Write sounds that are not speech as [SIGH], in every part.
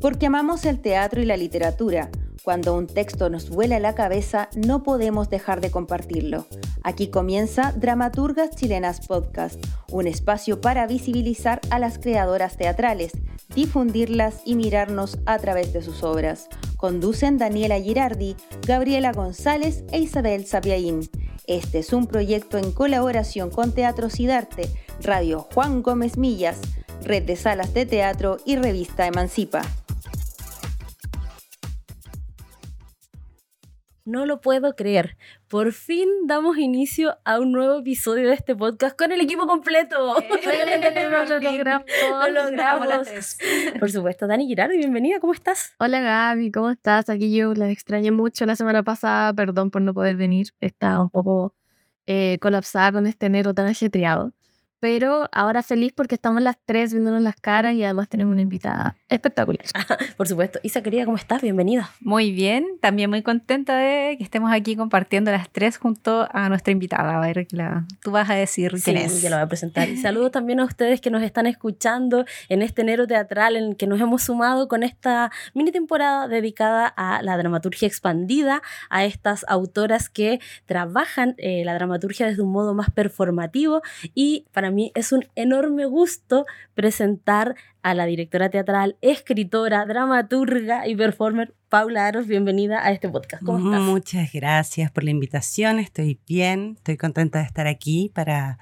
Porque amamos el teatro y la literatura. Cuando un texto nos vuela la cabeza, no podemos dejar de compartirlo. Aquí comienza Dramaturgas Chilenas Podcast, un espacio para visibilizar a las creadoras teatrales, difundirlas y mirarnos a través de sus obras. Conducen Daniela Girardi, Gabriela González e Isabel Sapiaín. Este es un proyecto en colaboración con Teatro Sidarte, Radio Juan Gómez Millas, Red de Salas de Teatro y Revista Emancipa. No lo puedo creer. Por fin damos inicio a un nuevo episodio de este podcast con el equipo completo. [LAUGHS] lo logramos. Lo logramos. Por supuesto, Dani Girardi, bienvenida, ¿cómo estás? Hola Gaby, ¿cómo estás? Aquí yo la extrañé mucho la semana pasada, perdón por no poder venir. Estaba un poco eh, colapsada con este enero tan ajetreado pero ahora feliz porque estamos las tres viéndonos las caras y además tenemos una invitada espectacular. [LAUGHS] Por supuesto. Isa, querida, ¿cómo estás? Bienvenida. Muy bien, también muy contenta de que estemos aquí compartiendo las tres junto a nuestra invitada. A ver, la, tú vas a decir quién es. Ya lo voy a presentar. [LAUGHS] Y saludo también a ustedes que nos están escuchando en este enero teatral en el que nos hemos sumado con esta mini temporada dedicada a la dramaturgia expandida, a estas autoras que trabajan eh, la dramaturgia desde un modo más performativo y para mí es un enorme gusto presentar a la directora teatral, escritora, dramaturga y performer Paula Aros. Bienvenida a este podcast. ¿Cómo estás? Muchas gracias por la invitación. Estoy bien, estoy contenta de estar aquí para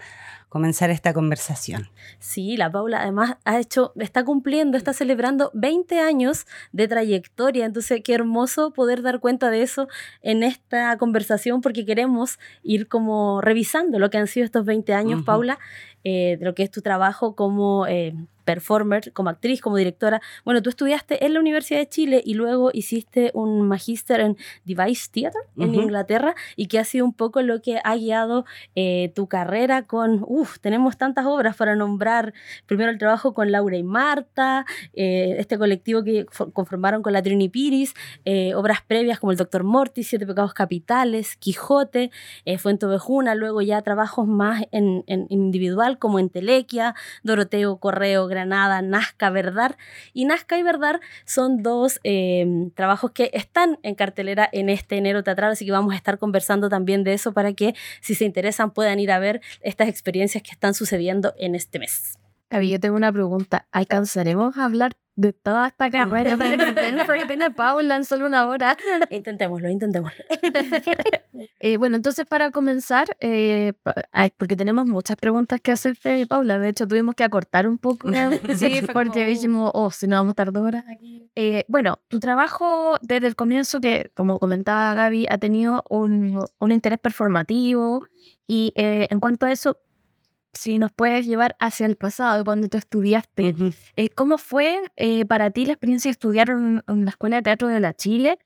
comenzar esta conversación. Sí, la Paula además ha hecho, está cumpliendo, está celebrando 20 años de trayectoria, entonces qué hermoso poder dar cuenta de eso en esta conversación porque queremos ir como revisando lo que han sido estos 20 años, Paula, eh, de lo que es tu trabajo como eh, performer, como actriz, como directora. Bueno, tú estudiaste en la Universidad de Chile y luego hiciste un magíster en Device Theatre en Inglaterra y que ha sido un poco lo que ha guiado eh, tu carrera con, uff, tenemos tantas obras para nombrar. Primero el trabajo con Laura y Marta, eh, este colectivo que conformaron con la Trini Piris, eh, obras previas como El Doctor Morty, Siete Pecados Capitales, Quijote, Fuente Ovejuna, luego ya trabajos más en, en individual como en Telequia, Doroteo Correo, Granada, Nazca, Verdad. Y Nazca y Verdad son dos em, trabajos que están en cartelera en este enero teatral, así que vamos a estar conversando también de eso para que si se interesan puedan ir a ver estas experiencias que están sucediendo en este mes. Gaby, yo tengo una pregunta. ¿Alcanzaremos a hablar de toda esta carrera de Paula en solo una hora. [LAUGHS] Intentémoslo, intentémoslo. [LAUGHS] eh, bueno, entonces para comenzar, eh, porque tenemos muchas preguntas que hacerte, Paula. De hecho, tuvimos que acortar un poco. sí, [LAUGHS] porque dijimos, oh, si no vamos a estar dos horas aquí. Eh, bueno, tu trabajo desde el comienzo, que como comentaba Gaby, ha tenido un, un interés performativo. Y eh, en cuanto a eso, si nos puedes llevar hacia el pasado, cuando tú estudiaste, eh, ¿cómo fue eh, para ti la experiencia de estudiar en, la Escuela de Teatro de la Chile?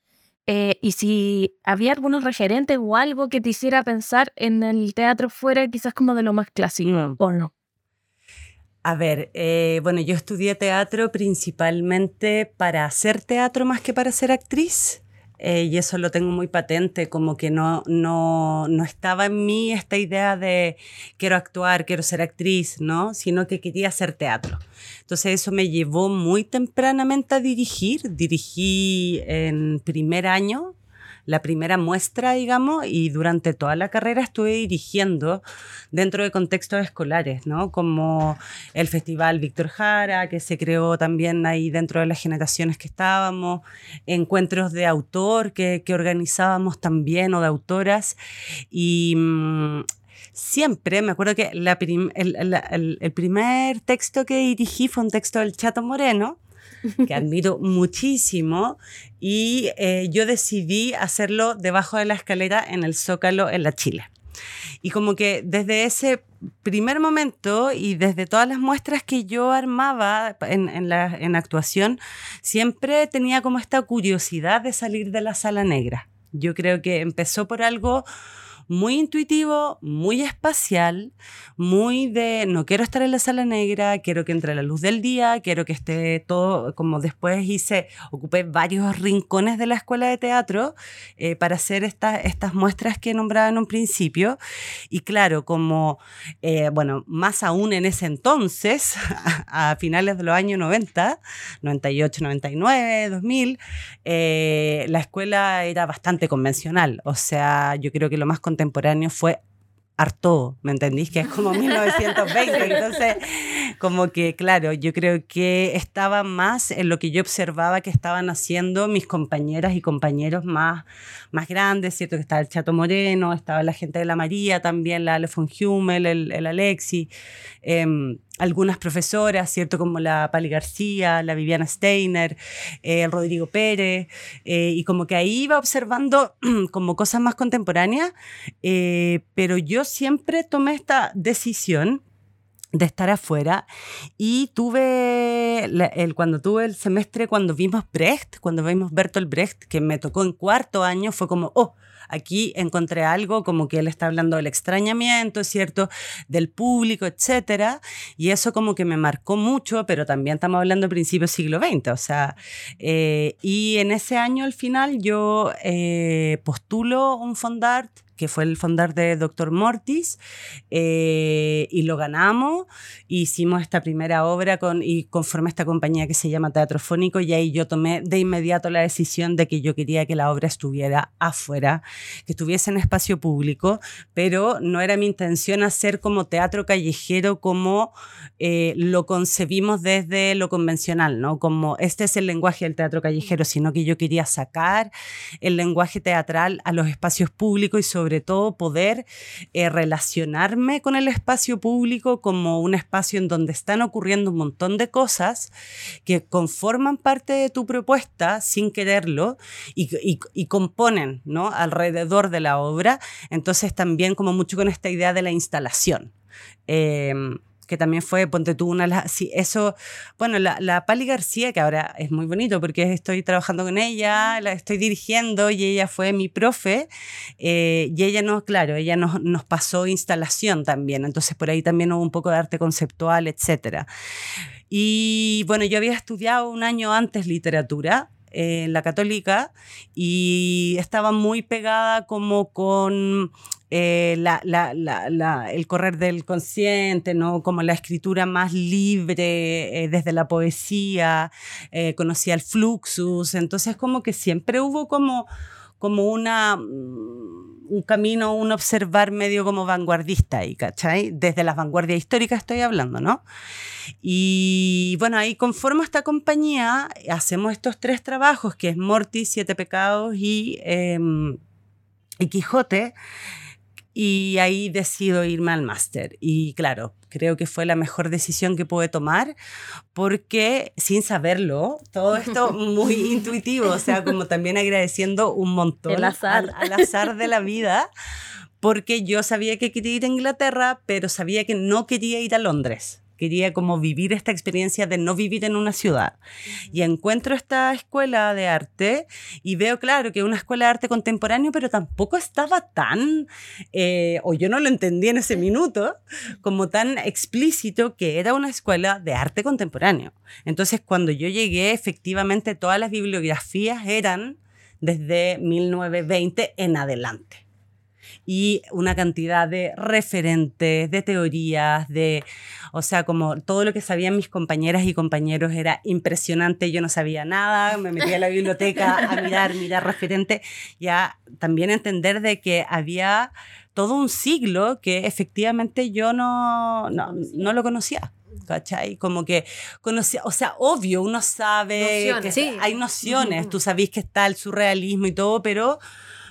Eh, y si había algunos referentes o algo que te hiciera pensar en el teatro fuera quizás como de lo más clásico, mm. ¿o no? A ver, bueno, yo estudié teatro principalmente para hacer teatro más que para ser actriz. Eh, y eso lo tengo muy patente, como que no, no, no estaba en mí esta idea de quiero actuar, quiero ser actriz, ¿no? Sino que quería hacer teatro. Entonces eso me llevó muy tempranamente a dirigir. Dirigí en primer año la primera muestra, digamos, y durante toda la carrera estuve dirigiendo dentro de contextos escolares, ¿no? Como el Festival Víctor Jara, que se creó también ahí dentro de las generaciones que estábamos, encuentros de autor que, que organizábamos también o de autoras, y... Mm, siempre, me acuerdo que el, el, primer texto que dirigí fue un texto del Chato Moreno, que admiro muchísimo, y eh, yo decidí hacerlo debajo de la escalera en el Zócalo en la Chile. Y como que desde ese primer momento y desde todas las muestras que yo armaba en, la, en actuación, siempre tenía como esta curiosidad de salir de la sala negra. Yo creo que empezó por algo muy intuitivo, muy espacial, muy de no quiero estar en la sala negra, quiero que entre la luz del día, quiero que esté todo, como después hice, ocupé varios rincones de la escuela de teatro eh, para hacer estas estas muestras que nombraba en un principio. Y claro, como, eh, bueno, más aún en ese entonces, [LAUGHS] a finales de los años 90, 98, 99, 2000, la escuela era bastante convencional. O sea, yo creo que lo más contemporáneo fue harto, ¿me entendís? Que es como [LAUGHS] 1920. Entonces, como que, claro, yo creo que estaba más en lo que yo observaba que estaban haciendo mis compañeras y compañeros más, más grandes, ¿cierto? Que estaba el Chato Moreno, estaba la gente de la María también, la Ale von Hummel, el, el Alexi. Em, algunas profesoras, ¿cierto? Como la Pali García, la Viviana Steiner, eh, el Rodrigo Pérez, eh, y como que ahí iba observando [CLEARS THROAT] como cosas más contemporáneas, eh, pero yo siempre tomé esta decisión de estar afuera y tuve el, cuando tuve el semestre cuando vimos Brecht cuando vimos Bertolt Brecht que me tocó en cuarto año fue como oh Aquí encontré algo como que él está hablando del extrañamiento, ¿cierto? Del público, etcétera. Y eso como que me marcó mucho, pero también estamos hablando de principios del siglo XX, o sea, eh, y en ese año al final yo eh, postulo un fondart que fue el fondar de Dr. Mortis, eh, y lo ganamos. Hicimos esta primera obra con, y conformé esta compañía que se llama Teatrofónico, y ahí yo tomé de inmediato la decisión de que yo quería que la obra estuviera afuera, que estuviese en espacio público, pero no era mi intención hacer como teatro callejero como eh, lo concebimos desde lo convencional, ¿no? Como este es el lenguaje del teatro callejero, sino que yo quería sacar el lenguaje teatral a los espacios públicos y sobre sobre todo poder eh, relacionarme con el espacio público como un espacio en donde están ocurriendo un montón de cosas que conforman parte de tu propuesta sin quererlo y, componen ¿no? alrededor de la obra. Entonces también como mucho con esta idea de la instalación. Em, que también fue, ponte tú una, sí, eso, bueno, la, la, Pali García, que ahora es muy bonito porque estoy trabajando con ella, la estoy dirigiendo y ella fue mi profe, eh, y ella no, claro, ella nos, nos pasó instalación también, entonces por ahí también hubo un poco de arte conceptual, etcétera. Y bueno, yo había estudiado un año antes literatura, en la católica y estaba muy pegada como con eh, la, la, el correr del consciente, ¿no? como la escritura más libre eh, desde la poesía, eh, conocía el fluxus, entonces como que siempre hubo como, como una, mm, un camino, un observar medio como vanguardista ahí, ¿cachai? Desde las vanguardias históricas estoy hablando, ¿no? Y bueno, ahí conformo esta compañía, hacemos estos tres trabajos, que es Mortis, Siete Pecados y, em, y Quijote, y ahí decido irme al máster. Y claro, creo que fue la mejor decisión que pude tomar porque sin saberlo, todo esto [LAUGHS] muy intuitivo, o sea, como también agradeciendo un montón azar. Al, al azar de la vida, porque yo sabía que quería ir a Inglaterra, pero sabía que no quería ir a Londres quería como vivir esta experiencia de no vivir en una ciudad. Y encuentro esta escuela de arte y veo, claro, que es una escuela de arte contemporáneo, pero tampoco estaba tan, eh, o yo no lo entendí en ese minuto, como tan explícito que era una escuela de arte contemporáneo. Entonces, cuando yo llegué, efectivamente, todas las bibliografías eran desde 1920 en adelante y una cantidad de referentes, de teorías, de, o sea, como todo lo que sabían mis compañeras y compañeros era impresionante, yo no sabía nada, me metí a la biblioteca a mirar, mirar referente, ya también entender de que había todo un siglo que efectivamente yo no, no, lo conocía. ¿cachai? Como que conocía, o sea, obvio, uno sabe que hay nociones, tú sabes que está el surrealismo y todo, pero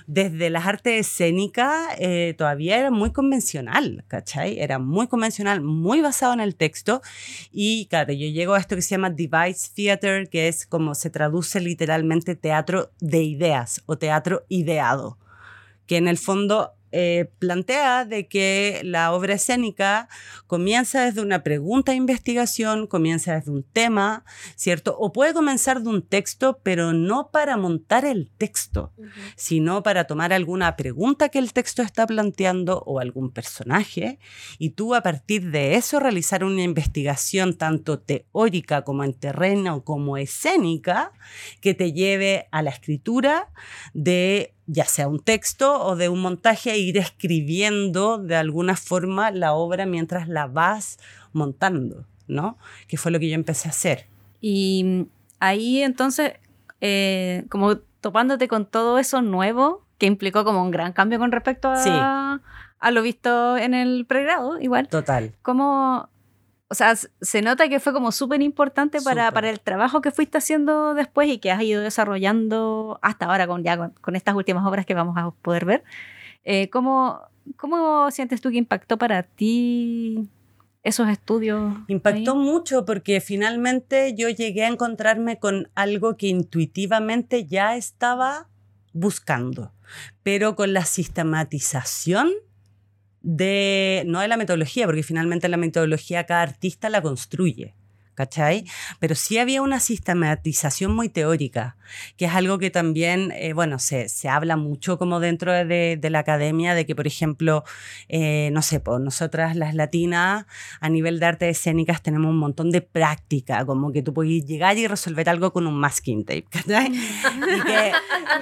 desde las artes escénicas eh, todavía era muy convencional, ¿cachai? Era muy convencional, muy basado en el texto. Y claro, yo llego a esto que se llama device theater, que es como se traduce literalmente teatro de ideas o teatro ideado, que en el fondo eh, plantea de que la obra escénica comienza desde una pregunta de investigación, comienza desde un tema, ¿cierto? O puede comenzar de un texto, pero no para montar el texto, sino para tomar alguna pregunta que el texto está planteando o algún personaje y tú a partir de eso realizar una investigación tanto teórica como en terreno como escénica que te lleve a la escritura de ya sea un texto o de un montaje, e ir escribiendo de alguna forma la obra mientras la vas montando, ¿no? Que fue lo que yo empecé a hacer. Y ahí entonces, eh, como topándote con todo eso nuevo, que implicó como un gran cambio con respecto a, a lo visto en el pregrado, igual. Total. ¿Cómo, o sea, se nota que fue como súper importante para, para, el trabajo que fuiste haciendo después y que has ido desarrollando hasta ahora con, ya con, estas últimas obras que vamos a poder ver. Eh, ¿cómo, ¿Cómo sientes tú que impactó para ti esos estudios? Impactó mucho porque finalmente yo llegué a encontrarme con algo que intuitivamente ya estaba buscando, pero con la sistematización de, no de la metodología, porque finalmente la metodología cada artista la construye. ¿Cachai? Pero sí había una sistematización muy teórica, que es algo que también, eh, bueno, se, se, habla mucho como dentro de, de, la academia, de que, por ejemplo, eh, no sé, pues nosotras las latinas a nivel de artes escénicas tenemos un montón de práctica, como que tú puedes llegar y resolver algo con un masking tape, ¿cachai? y que,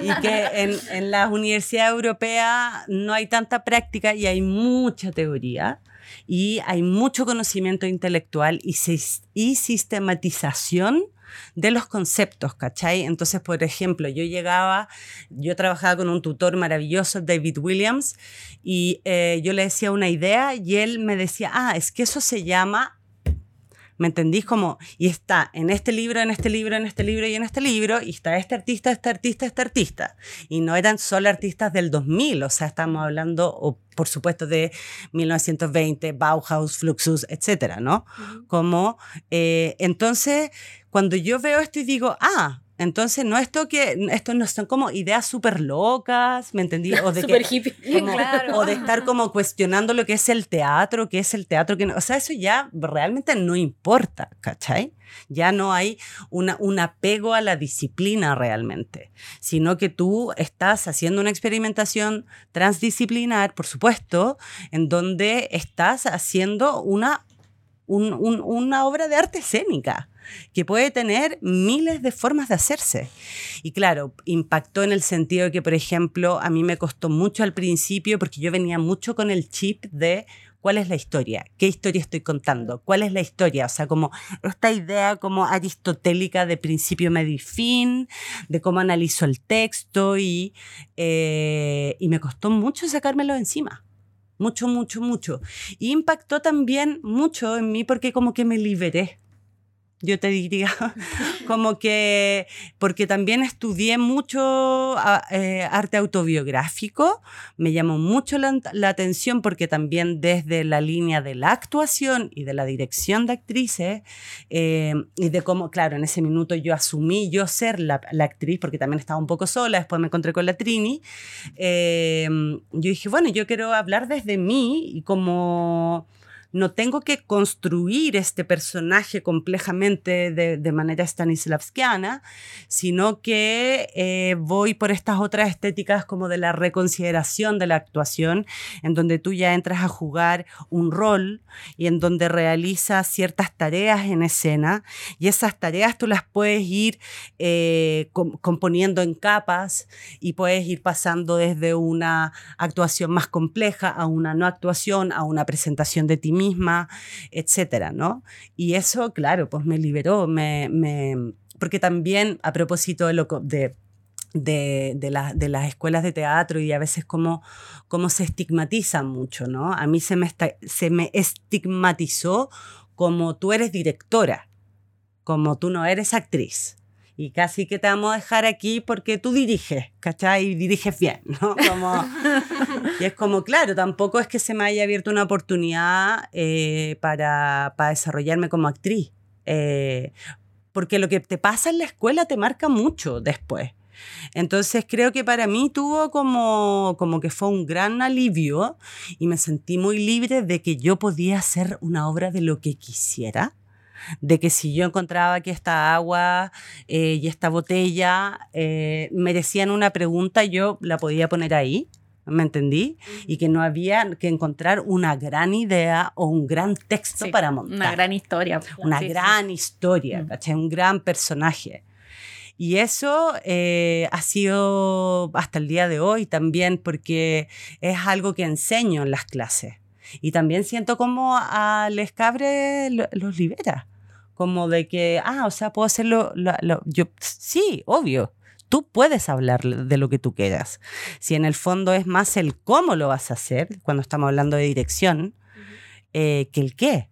y que en, en las universidades europeas no hay tanta práctica y hay mucha teoría y hay mucho conocimiento intelectual y, y sistematización de los conceptos, ¿cachai? Entonces, por ejemplo, yo llegaba, yo trabajaba con un tutor maravilloso, David Williams, y eh, yo le decía una idea y él me decía, ah, es que eso se llama ¿Me entendís? Como, y está en este libro, en este libro, en este libro y en este libro, y está este artista, este artista, este artista. Y no eran solo artistas del 2000, o sea, estamos hablando, o, por supuesto, de 1920, Bauhaus, Fluxus, etcétera, ¿no? Como, eh, entonces, cuando yo veo esto y digo, ah, entonces, no esto que, esto no son como ideas súper locas, ¿me entendí? [LAUGHS] O de, hippie. [LAUGHS] o de estar como cuestionando lo que es el teatro, qué es el teatro, que no, o sea, eso ya realmente no importa, ¿cachai? Ya no hay una, un apego a la disciplina realmente, sino que tú estás haciendo una experimentación transdisciplinar, por supuesto, en donde estás haciendo una, una obra de arte escénica que puede tener miles de formas de hacerse. Y claro, impactó en el sentido de que, por ejemplo, a mí me costó mucho al principio porque yo venía mucho con el chip de cuál es la historia, qué historia estoy contando, cuál es la historia, o sea, como esta idea como aristotélica de principio, medio y fin, de cómo analizo el texto y, eh, y me costó mucho sacármelo encima mucho, mucho, mucho. Y impactó también mucho en mí porque como que me liberé yo te diría, [LAUGHS] como que, porque también estudié mucho ah, eh, arte autobiográfico, me llamó mucho la, atención porque también desde la línea de la actuación y de la dirección de actrices, eh, y de cómo, claro, en ese minuto yo asumí yo ser la, actriz, porque también estaba un poco sola, después me encontré con la Trini, eh, yo dije, bueno, yo quiero hablar desde mí y como no tengo que construir este personaje complejamente de, manera stanislavskiana, sino que eh, voy por estas otras estéticas como de la reconsideración de la actuación, en donde tú ya entras a jugar un rol y en donde realizas ciertas tareas en escena y esas tareas tú las puedes ir eh, componiendo en capas y puedes ir pasando desde una actuación más compleja a una no actuación, a una presentación de ti mismo misma, etcétera, ¿no? Y eso, claro, pues me liberó, me, porque también a propósito de lo de de, de, de, las escuelas de teatro y a veces cómo, cómo se estigmatizan mucho, ¿no? A mí se me, se me estigmatizó como tú eres directora, como tú no eres actriz y casi que te vamos a dejar aquí porque tú diriges, ¿cachai? Y diriges bien, [LAUGHS] ¿no? Y es como, claro, tampoco es que se me haya abierto una oportunidad eh, para, para, desarrollarme como actriz. Eh, porque lo que te pasa en la escuela te marca mucho después. Entonces creo que para mí tuvo como, como que fue un gran alivio y me sentí muy libre de que yo podía hacer una obra de lo que quisiera de que si yo encontraba que esta agua eh, y esta botella eh, merecían una pregunta, yo la podía poner ahí. ¿Me entendí? Y que no había que encontrar una gran idea o un gran texto para montar. Una gran historia. Una gran historia, ¿cachai? Un gran personaje. Y eso eh, ha sido hasta el día de hoy también porque es algo que enseño en las clases. Y también siento como a Les Cabre los libera como de que, ah, o sea, puedo hacerlo, yo, sí, obvio, tú puedes hablar de lo que tú quieras. Si en el fondo es más el cómo lo vas a hacer, cuando estamos hablando de dirección, eh, que el qué.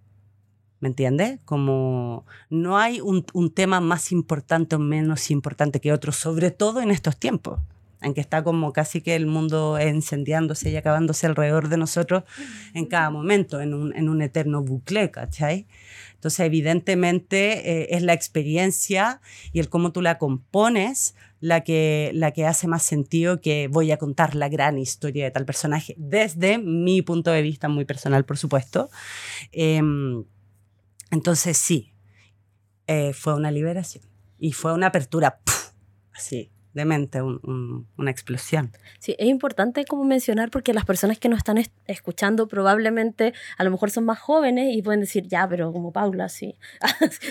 ¿Me entiendes? Como no hay un, un, tema más importante o menos importante que otro, sobre todo en estos tiempos, en que está como casi que el mundo encendiándose y acabándose alrededor de nosotros en cada momento, en un, en un eterno bucle, ¿cachai? Entonces, evidentemente, eh, es la experiencia y el cómo tú la compones la que, la que hace más sentido que voy a contar la gran historia de tal personaje, desde mi punto de vista muy personal, por supuesto. Em, entonces, sí, eh, fue una liberación y fue una apertura, así, de mente, una explosión. Sí, es importante como mencionar porque las personas que nos están escuchando probablemente a lo mejor son más jóvenes y pueden decir, ya, pero como Paula, sí,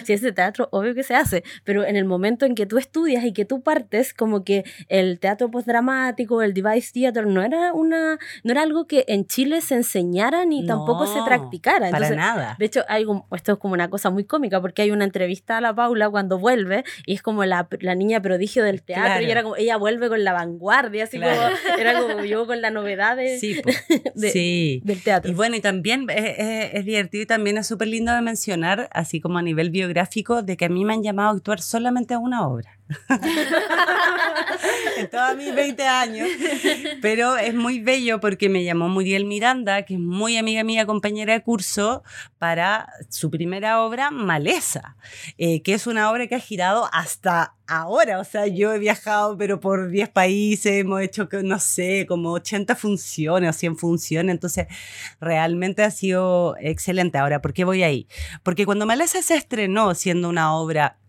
si [LAUGHS] es de teatro, obvio que se hace, pero en el momento en que tú estudias y que tú partes, como que el teatro postdramático, el device theater, no era, una, no era algo que en Chile se enseñara ni tampoco se practicara. Entonces, para nada. De hecho, hay esto es como una cosa muy cómica porque hay una entrevista a la Paula cuando vuelve y es como la, la niña prodigio del teatro era como, ella vuelve con la vanguardia, así como, [LAUGHS] era como yo con la novedad [LAUGHS] sí, del teatro. Y bueno, y también es, es divertido y también es súper lindo de mencionar, así como a nivel biográfico, de que a mí me han llamado a actuar solamente a una obra. [LAUGHS] en todos mis 20 años. Pero es muy bello porque me llamó Muriel Miranda, que es muy amiga mía, compañera de curso, para su primera obra, Maleza, eh, que es una obra que ha girado hasta ahora. O sea, yo he viajado, pero por 10 países, hemos hecho, no sé, como 80 funciones o 100 funciones. Entonces, realmente ha sido excelente. Ahora, ¿por qué voy ahí? Porque cuando Maleza se estrenó siendo una obra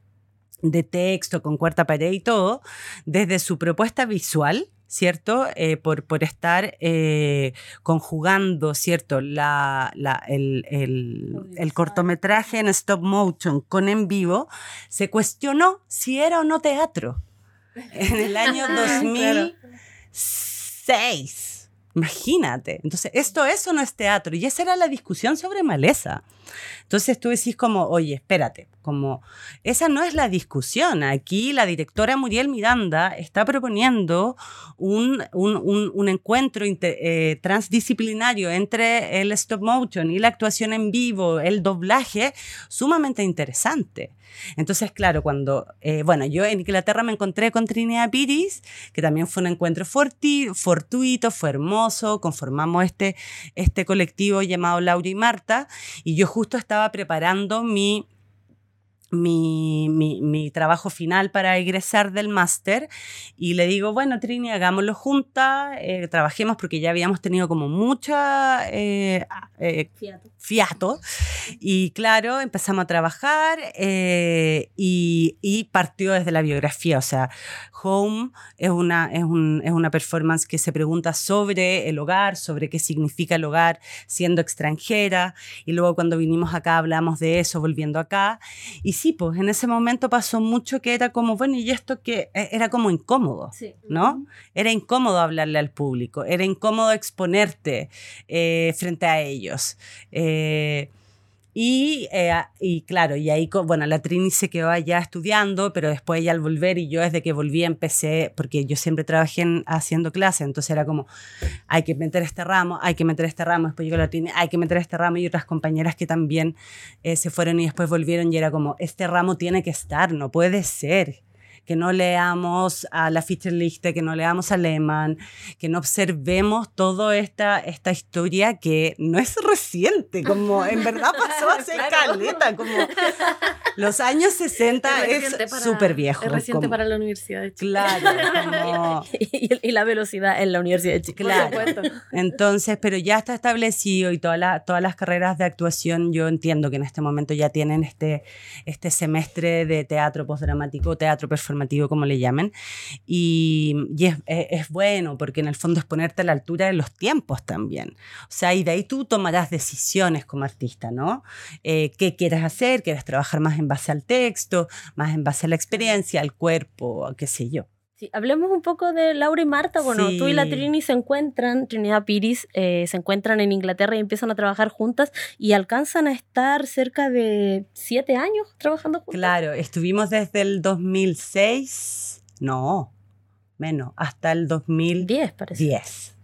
de texto, con cuarta pared y todo, desde su propuesta visual, ¿cierto? Eh, por, por, estar eh, conjugando, ¿cierto? La, el, el, cortometraje en stop motion con en vivo, se cuestionó si era o no teatro. [LAUGHS] En el año 2006. Imagínate. Entonces, esto, eso no es teatro. Y esa era la discusión sobre maleza. Entonces tú decís como, oye, espérate, como esa no es la discusión. Aquí la directora Muriel Miranda está proponiendo un, un, un, encuentro eh, transdisciplinario entre el stop motion y la actuación en vivo, el doblaje, sumamente interesante. Entonces, claro, cuando, eh, bueno, yo en Inglaterra me encontré con Trinidad Piris, que también fue un encuentro fortuito, fue hermoso, conformamos este, este colectivo llamado Laura y Marta, y yo justo estaba preparando mi mi, mi, trabajo final para egresar del máster y le digo, bueno, Trini, hagámoslo juntas, eh, trabajemos porque ya habíamos tenido como mucha eh, eh, fiato. Y claro, empezamos a trabajar y, y, partió desde la biografía, o sea, Home es una, es, un, es una performance que se pregunta sobre el hogar, sobre qué significa el hogar siendo extranjera. Y luego cuando vinimos acá hablamos de eso volviendo acá. Y sí, pues en ese momento pasó mucho que era como, bueno, y esto que era como incómodo, ¿no? Era incómodo hablarle al público, era incómodo exponerte eh, frente a ellos. Eh, y, eh, y, claro, y ahí, bueno, la Trini se quedó allá estudiando, pero después ella al volver y yo desde que volví empecé, porque yo siempre trabajé haciendo clases, entonces era como, hay que meter este ramo, hay que meter este ramo, después llegó la Trini, hay que meter este ramo y otras compañeras que también eh, se fueron y después volvieron y era como, este ramo tiene que estar, no puede ser que no leamos a la Fichterlichte, que no leamos a Lehmann, que no observemos toda esta, esta historia que no es reciente, como en verdad pasó [LAUGHS] hace caleta, como Los años 60 Es súper viejo. Es reciente como- para la Universidad de Chile. Claro, [LAUGHS] como- y, y la velocidad en la Universidad de Chile. Claro. Por supuesto. Entonces, pero ya está establecido y toda la- todas las carreras de actuación, yo entiendo que en este momento ya tienen este, este semestre de teatro postdramático, teatro performativo, como le llamen. Y, y es, es- es bueno porque en el fondo es ponerte a la altura de los tiempos también. O sea, y de ahí tú tomarás decisiones como artista, ¿no? Eh, ¿Qué quieres hacer? ¿Quieres trabajar más en base al texto, más en base a la experiencia, al cuerpo, qué sé yo? Sí, hablemos un poco de Laura y Marta. Bueno, tú y la Sí. Trini se encuentran, Trinidad Piris, eh, se encuentran en Inglaterra y empiezan a trabajar juntas y alcanzan a estar cerca de siete años trabajando juntas. Claro, estuvimos desde el 2006, no, menos, hasta el 2010. Diez, parece.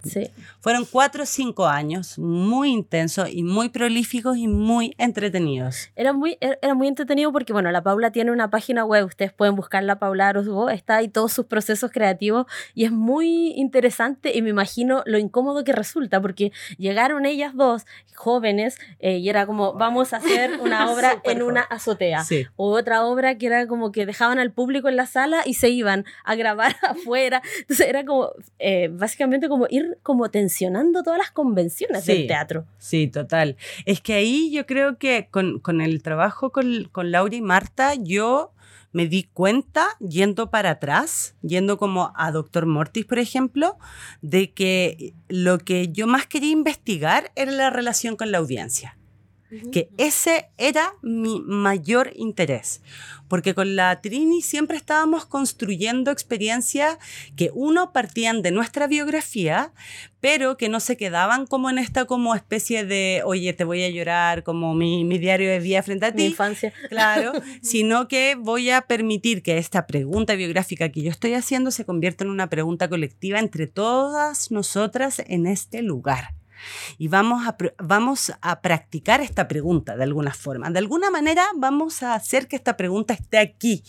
Sí. Fueron cuatro o cinco años muy intensos y muy prolíficos y muy entretenidos. Era muy, era era muy entretenido porque, bueno, la Paula tiene una página web, ustedes pueden buscarla, Paula Arosbo, está ahí todos sus procesos creativos y es muy interesante y me imagino lo incómodo que resulta porque llegaron ellas dos jóvenes eh, y era como, vamos a hacer una [LAUGHS] obra en una azotea. Sí. O otra obra que era como que dejaban al público en la sala y se iban a grabar [LAUGHS] afuera. Entonces era como, eh, básicamente como ir como tensionando todas las convenciones Sí. del teatro. Sí, total. Es que ahí yo creo que con, con el trabajo con, con Laura y Marta, yo me di cuenta, yendo para atrás, yendo como a Doctor Mortis, por ejemplo, de que lo que yo más quería investigar era la relación con la audiencia. Que ese era mi mayor interés, porque con la Trini siempre estábamos construyendo experiencias que uno partían de nuestra biografía, pero que no se quedaban como en esta como especie de, oye, te voy a llorar, como mi, mi diario de vida frente a Mi ti. infancia. Claro, [LAUGHS] sino que voy a permitir que esta pregunta biográfica que yo estoy haciendo se convierta en una pregunta colectiva entre todas nosotras en este lugar. Y vamos a, vamos a practicar esta pregunta de alguna forma. De alguna manera vamos a hacer que esta pregunta esté aquí.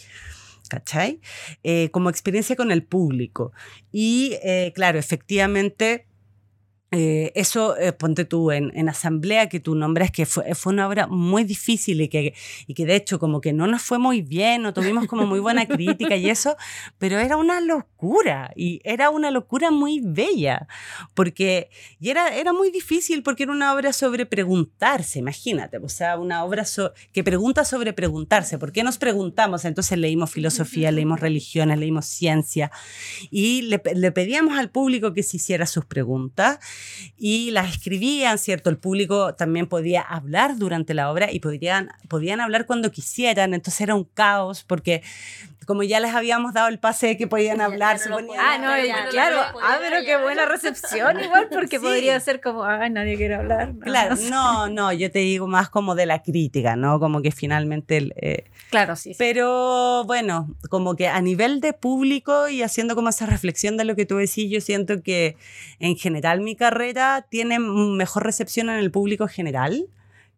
¿Cachai? Eh, como experiencia con el público. Y eh, claro, efectivamente, eh, eso, eh, ponte tú en, en asamblea que tú nombras que fue, fue una obra muy difícil y que, y que de hecho como que no nos fue muy bien, no tuvimos como muy buena crítica y eso, pero era una locura y era una locura muy bella, porque y era, era muy difícil porque era una obra sobre preguntarse, imagínate, o sea, una obra so- que pregunta sobre preguntarse, ¿por qué nos preguntamos? Entonces leímos filosofía, leímos [LAUGHS] religiones, leímos ciencia y le, le pedíamos al público que se hiciera sus preguntas y las escribían, ¿cierto? El público también podía hablar durante la obra y podían, podían hablar cuando quisieran, entonces era un caos porque como ya les habíamos dado el pase de que podían hablar, no se lo ponían Ah, no, Ya, claro. Ah, pero qué buena recepción igual, porque [LAUGHS] Sí. podría ser como, ay, nadie quiere hablar. no, Claro, [LAUGHS] no sé. no, yo te digo más como de la crítica, ¿no? Como que finalmente... el, eh, Claro, sí. sí. Pero bueno, como que a nivel de público y haciendo como esa reflexión de lo que tú decís, yo siento que en general mi carrera tiene mejor recepción en el público general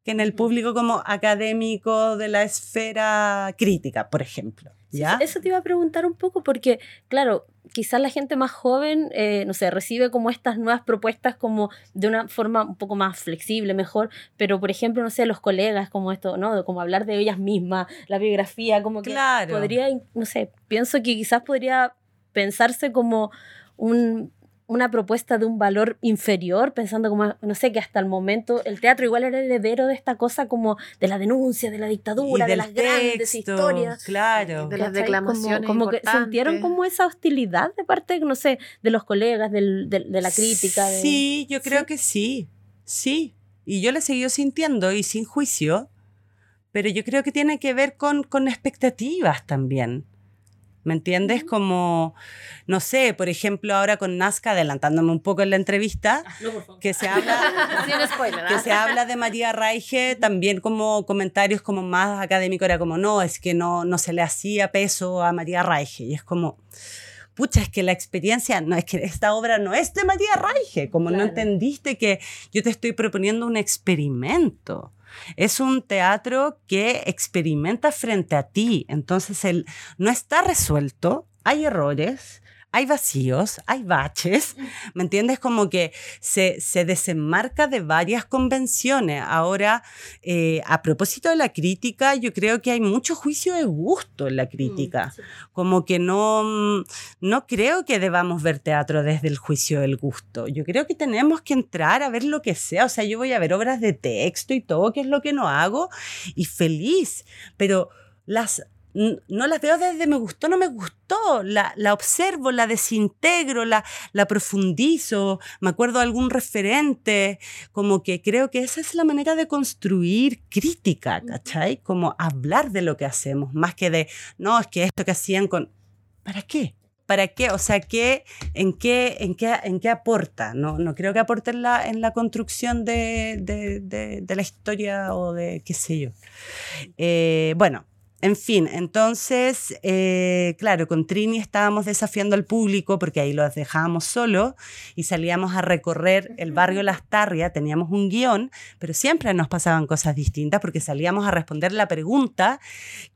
que en el público como académico de la esfera crítica, por ejemplo. Eso te iba a preguntar un poco porque, claro, quizás la gente más joven, eh, no sé, recibe como estas nuevas propuestas como de una forma un poco más flexible, mejor, pero por ejemplo, no sé, los colegas como esto, ¿no? Como hablar de ellas mismas, la biografía, como que Claro. podría, no sé, pienso que quizás podría pensarse como un una propuesta de un valor inferior, pensando como, no sé, que hasta el momento el teatro igual era heredero de esta cosa como de la denuncia, de la dictadura, de las grandes texto, historias. Claro. De las declamaciones Como, como que sintieron como esa hostilidad de parte, no sé, de los colegas, del- de la crítica. de- Sí, yo creo ¿Sí? que sí, sí. Y yo la he seguido sintiendo y sin juicio, pero yo creo que tiene que ver con, con expectativas también. ¿Me entiendes? Como, no sé, por ejemplo, ahora con Nazca, adelantándome un poco en la entrevista, que se habla, [LAUGHS] spoiler, que ¿ah? se habla de María Raige, también como comentarios como más académicos, era como, no, es que no, no se le hacía peso a María Raige. Y es como, pucha, es que la experiencia, no, es que esta obra no es de María Raige, como no entendiste que yo te estoy proponiendo un experimento. Es un teatro que experimenta frente a ti, entonces no está resuelto, hay errores, hay vacíos, hay baches, ¿me entiendes? Como que se, se desenmarca de varias convenciones. Ahora, eh, a propósito de la crítica, yo creo que hay mucho juicio de gusto en la crítica. Como que no, mm, no creo que debamos ver teatro desde el juicio del gusto. Yo creo que tenemos que entrar a ver lo que sea. O sea, yo voy a ver obras de texto y todo, que es lo que no hago, y feliz. Pero las no las veo desde me gustó, no me gustó, la, la observo, la desintegro, la, la profundizo, me acuerdo de algún referente, como que creo que esa es la manera de construir crítica, ¿cachai? Como hablar de lo que hacemos, más que de, no, es que esto que hacían con, ¿para qué? ¿Para qué? O sea, ¿qué, en, qué, en, qué, ¿en qué aporta? No, no creo que aporte en la, en la construcción de, de, de, la historia o de qué sé yo. Eh, bueno, en fin, entonces, eh, claro, con Trini estábamos desafiando al público porque ahí los dejábamos solos y salíamos a recorrer el barrio Las Tarrias, teníamos un guion, pero siempre nos pasaban cosas distintas porque salíamos a responder la pregunta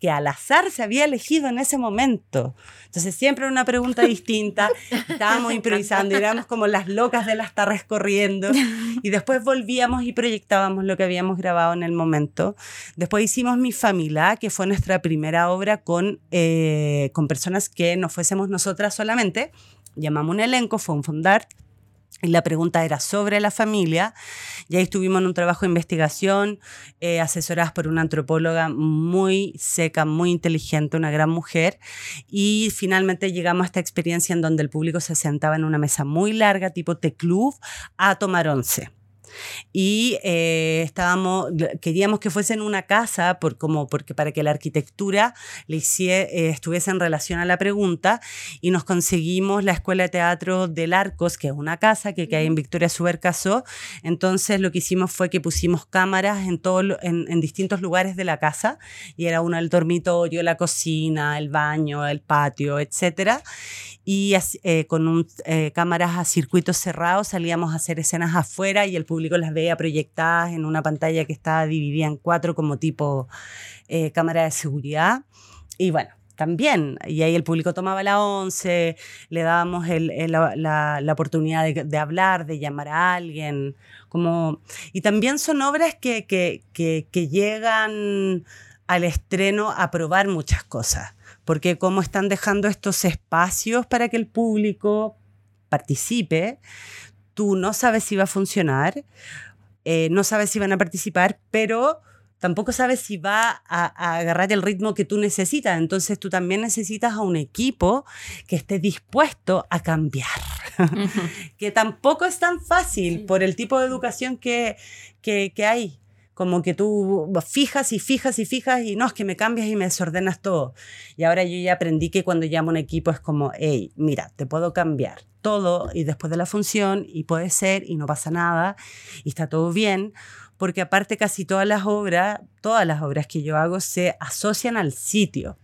que al azar se había elegido en ese momento. Entonces siempre una pregunta distinta, estábamos [LAUGHS] improvisando, éramos como las locas de Las Tarrias corriendo y después volvíamos y proyectábamos lo que habíamos grabado en el momento. Después hicimos Mi Familia, que fue nuestra primera obra con, eh, con personas que no fuésemos nosotras solamente. Llamamos un elenco, fue un fundar y la pregunta era sobre la familia. Y ahí estuvimos en un trabajo de investigación, eh, asesoradas por una antropóloga muy seca, muy inteligente, una gran mujer. Y finalmente llegamos a esta experiencia en donde el público se sentaba en una mesa muy larga, tipo T-Club, a tomar once y eh, estábamos, queríamos que fuese en una casa por, como, porque para que la arquitectura le eh, estuviese en relación a la pregunta y nos conseguimos la Escuela de Teatro del Arcos, que es una casa que, que hay en Victoria Subercaso. Entonces lo que hicimos fue que pusimos cámaras en, todo, en, en distintos lugares de la casa y era uno el dormitorio, la cocina, el baño, el patio, etcétera y eh, con un, eh, cámaras a circuitos cerrados salíamos a hacer escenas afuera y el público las veía proyectadas en una pantalla que estaba dividida en cuatro como tipo eh, cámara de seguridad. Y bueno, también, y ahí el público tomaba la once, le dábamos el, la, la, oportunidad de, de, hablar, de llamar a alguien, como... Y también son obras que, que, que, que llegan al estreno a probar muchas cosas porque como están dejando estos espacios para que el público participe, tú no sabes si va a funcionar, eh, no sabes si van a participar, pero tampoco sabes si va a, agarrar el ritmo que tú necesitas. Entonces tú también necesitas a un equipo que esté dispuesto a cambiar, [LAUGHS] que tampoco es tan fácil por el tipo de educación que, que, que hay como que tú fijas y fijas y fijas y no, es que me cambias y me desordenas todo. Y ahora yo ya aprendí que cuando llamo a un equipo es como, hey, mira, te puedo cambiar todo y después de la función y puede ser y no pasa nada y está todo bien, porque aparte casi todas las obras, todas las obras que yo hago se asocian al sitio.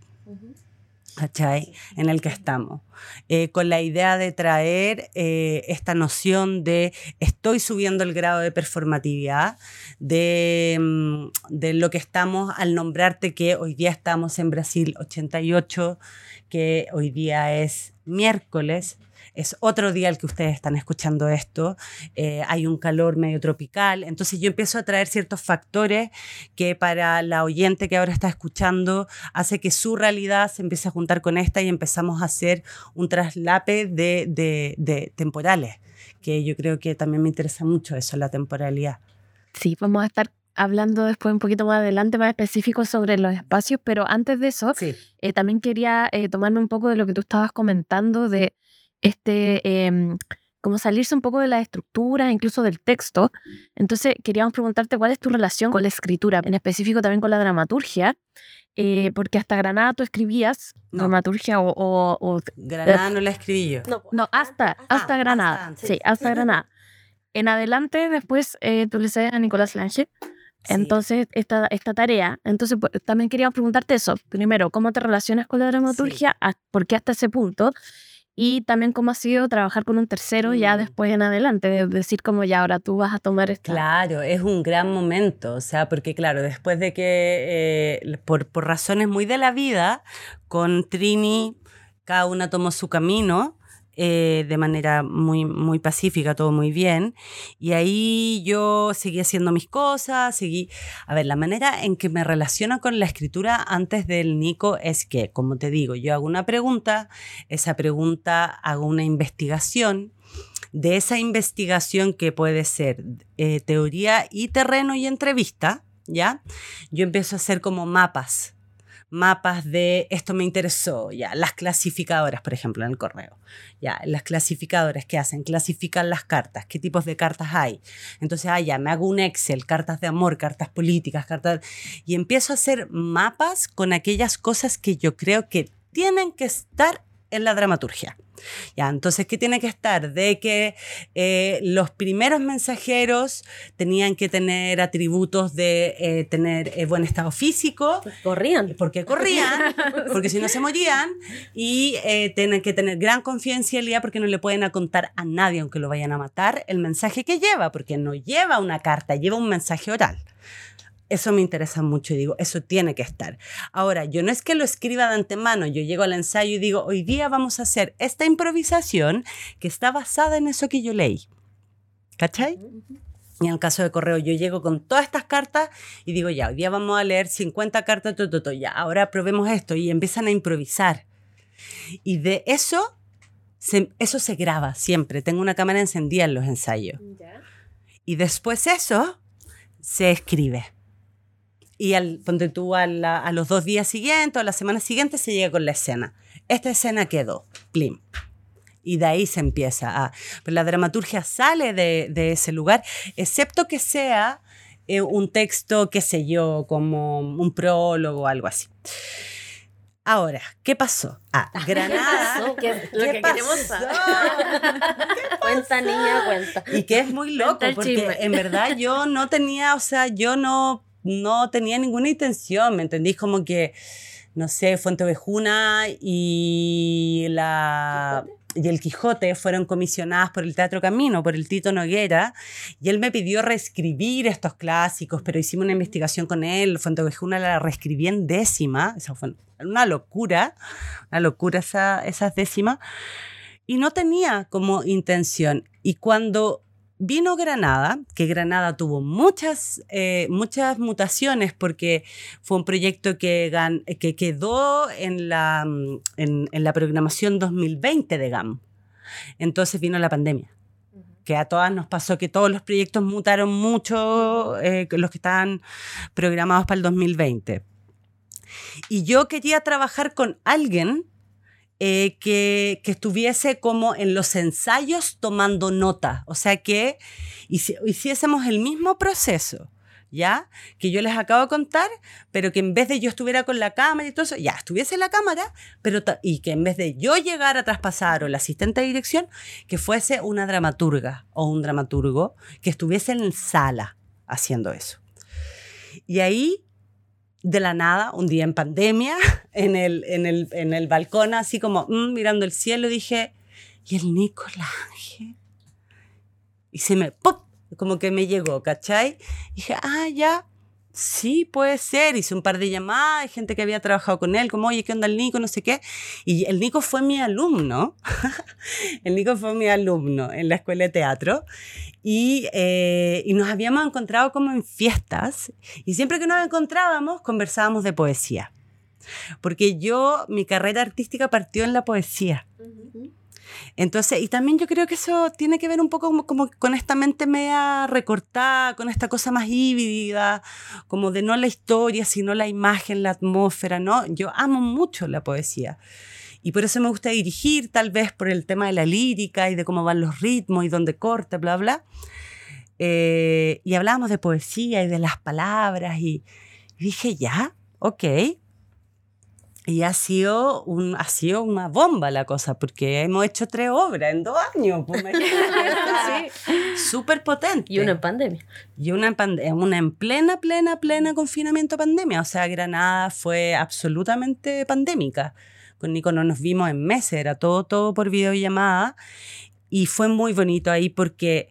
¿Cachai? En el que estamos. Eh, con la idea de traer eh, esta noción de estoy subiendo el grado de performatividad, de, mm, de, lo que estamos al nombrarte que hoy día estamos en Brasil 88, que hoy día es miércoles es otro día el que ustedes están escuchando esto, eh, hay un calor medio tropical, entonces yo empiezo a traer ciertos factores que para la oyente que ahora está escuchando hace que su realidad se empiece a juntar con esta y empezamos a hacer un traslape de, de, de temporales, que yo creo que también me interesa mucho eso, la temporalidad. Sí, vamos a estar hablando después un poquito más adelante, más específico sobre los espacios, pero antes de eso, eh, también quería eh, tomarme un poco de lo que tú estabas comentando de este, eh, como salirse un poco de la estructura, incluso del texto. Entonces, queríamos preguntarte cuál es tu relación con la escritura, en específico también con la dramaturgia, eh, porque hasta Granada tú escribías dramaturgia o, o, [LAUGHS] Granada no la escribí yo. No, hasta, hasta Granada. sí, hasta Granada. [LAUGHS] En adelante, después eh, tú le cedes a Nicolás Lange. Entonces, esta, esta tarea, entonces pues, también queríamos preguntarte eso. Primero, ¿cómo te relacionas con la dramaturgia? ¿Por qué hasta ese punto? Y también cómo ha sido trabajar con un tercero ya mm. después en adelante, de decir como ya ahora tú vas a tomar esta... Claro, es un gran momento, o sea, porque claro, después de que eh, por, por razones muy de la vida, con Trini cada una tomó su camino, eh, de manera muy, muy pacífica, todo muy bien. Y ahí yo seguí haciendo mis cosas, seguí... A ver, la manera en que me relaciono con la escritura antes del Nico es que, como te digo, yo hago una pregunta, esa pregunta hago una investigación, de esa investigación que puede ser eh, teoría y terreno y entrevista, ¿ya? Yo empiezo a hacer como mapas mapas de esto me interesó, ya, las clasificadoras, por ejemplo, en el correo. Ya, las clasificadoras, ¿qué hacen? Clasifican las cartas, qué tipos de cartas hay. Entonces, ah, ya, me hago un Excel, cartas de amor, cartas políticas, cartas... Y empiezo a hacer mapas con aquellas cosas que yo creo que tienen que estar en la dramaturgia. Ya, entonces, ¿qué tiene que estar? De que eh, los primeros mensajeros tenían que tener atributos de eh, tener eh, buen estado físico. Corrían. Porque corrían, [LAUGHS] porque si no se morían. Y tienen que tener gran confidencialidad porque no le pueden contar a nadie, aunque lo vayan a matar, el mensaje que lleva, porque no lleva una carta, lleva un mensaje oral. Eso me interesa mucho y digo, eso tiene que estar. Ahora, yo no es que lo escriba de antemano, yo llego al ensayo y digo, hoy día vamos a hacer esta improvisación que está basada en eso que yo leí. ¿Cachai? Y en el caso de correo, yo llego con todas estas cartas y digo, ya, hoy día vamos a leer 50 cartas, todo, todo, ya, ahora probemos esto y empiezan a improvisar. Y de eso, eso se graba siempre. Tengo una cámara encendida en los ensayos. Y después eso se escribe y al, ponte tú a, los dos días siguientes o a la semana siguiente se llega con la escena. Esta escena quedó, plim. Y de ahí se empieza a... Pero la dramaturgia sale de, ese lugar, excepto que sea eh, un texto, qué sé yo, como un prólogo o algo así. Ahora, ¿qué pasó? Ah, [LAUGHS] Granada. ¿Qué, lo que queremos saber. [LAUGHS] cuenta, niña, cuenta. Y que es muy loco, porque en verdad yo no tenía, o sea, yo no no tenía ninguna intención, ¿me entendís? Como que, no sé, Fuente Ovejuna y la... y el Quijote fueron comisionadas por el Teatro Camino, por el Tito Noguera, y él me pidió reescribir estos clásicos, pero hicimos una investigación con él, Fuente Ovejuna la reescribí en décima, eso fue una locura, una locura esa, esas décimas, y no tenía como intención. Y cuando vino Granada, que Granada tuvo muchas, eh, muchas mutaciones porque fue un proyecto que, que quedó en la, mm, en, la programación 2020 de GAM. Entonces vino la pandemia que a todas nos pasó que todos los proyectos mutaron mucho, eh, los que estaban programados para el 2020. Y yo quería trabajar con alguien eh, que, estuviese como en los ensayos tomando nota, o sea que hiciésemos el mismo proceso. ¿Ya? Que yo les acabo de contar, pero que en vez de yo estuviera con la cámara y todo eso, ya estuviese la cámara, pero y que en vez de yo llegar a traspasar o el asistente de dirección, que fuese una dramaturga o un dramaturgo que estuviese en sala haciendo eso. Y ahí de la nada, un día en pandemia, [LAUGHS] en el, en el, en el balcón, así como mm, mirando el cielo, dije, ¿y el Nicolás? Y se me, ¡pop! Como que me llegó, ¿cachai? Y dije, ah, ya, sí, puede ser. Hice un par de llamadas, hay gente que había trabajado con él, como, oye, ¿qué onda el Nico? No sé qué. Y el Nico fue mi alumno. [LAUGHS] el Nico fue mi alumno en la escuela de teatro. Y, eh, y, nos habíamos encontrado como en fiestas. Y siempre que nos encontrábamos, conversábamos de poesía. Porque yo, mi carrera artística partió en la poesía. Entonces, y también yo creo que eso tiene que ver un poco como, con esta mente media recortada, con esta cosa más híbrida, como de no la historia, sino la imagen, la atmósfera, ¿no? Yo amo mucho la poesía. Y por eso me gusta dirigir, tal vez por el tema de la lírica y de cómo van los ritmos y dónde corta, bla, bla. Eh, y hablábamos de poesía y de las palabras y, y dije, ya, ok, y ha sido, un, ha sido una bomba la cosa, porque hemos hecho tres obras en dos años. Pues, Súper [LAUGHS] potente. Y una en pandemia. Y una en, una en plena, plena, plena confinamiento pandemia. O sea, Granada fue absolutamente pandémica. Con Nico no nos vimos en meses, era todo, todo por videollamada. Y fue muy bonito ahí porque,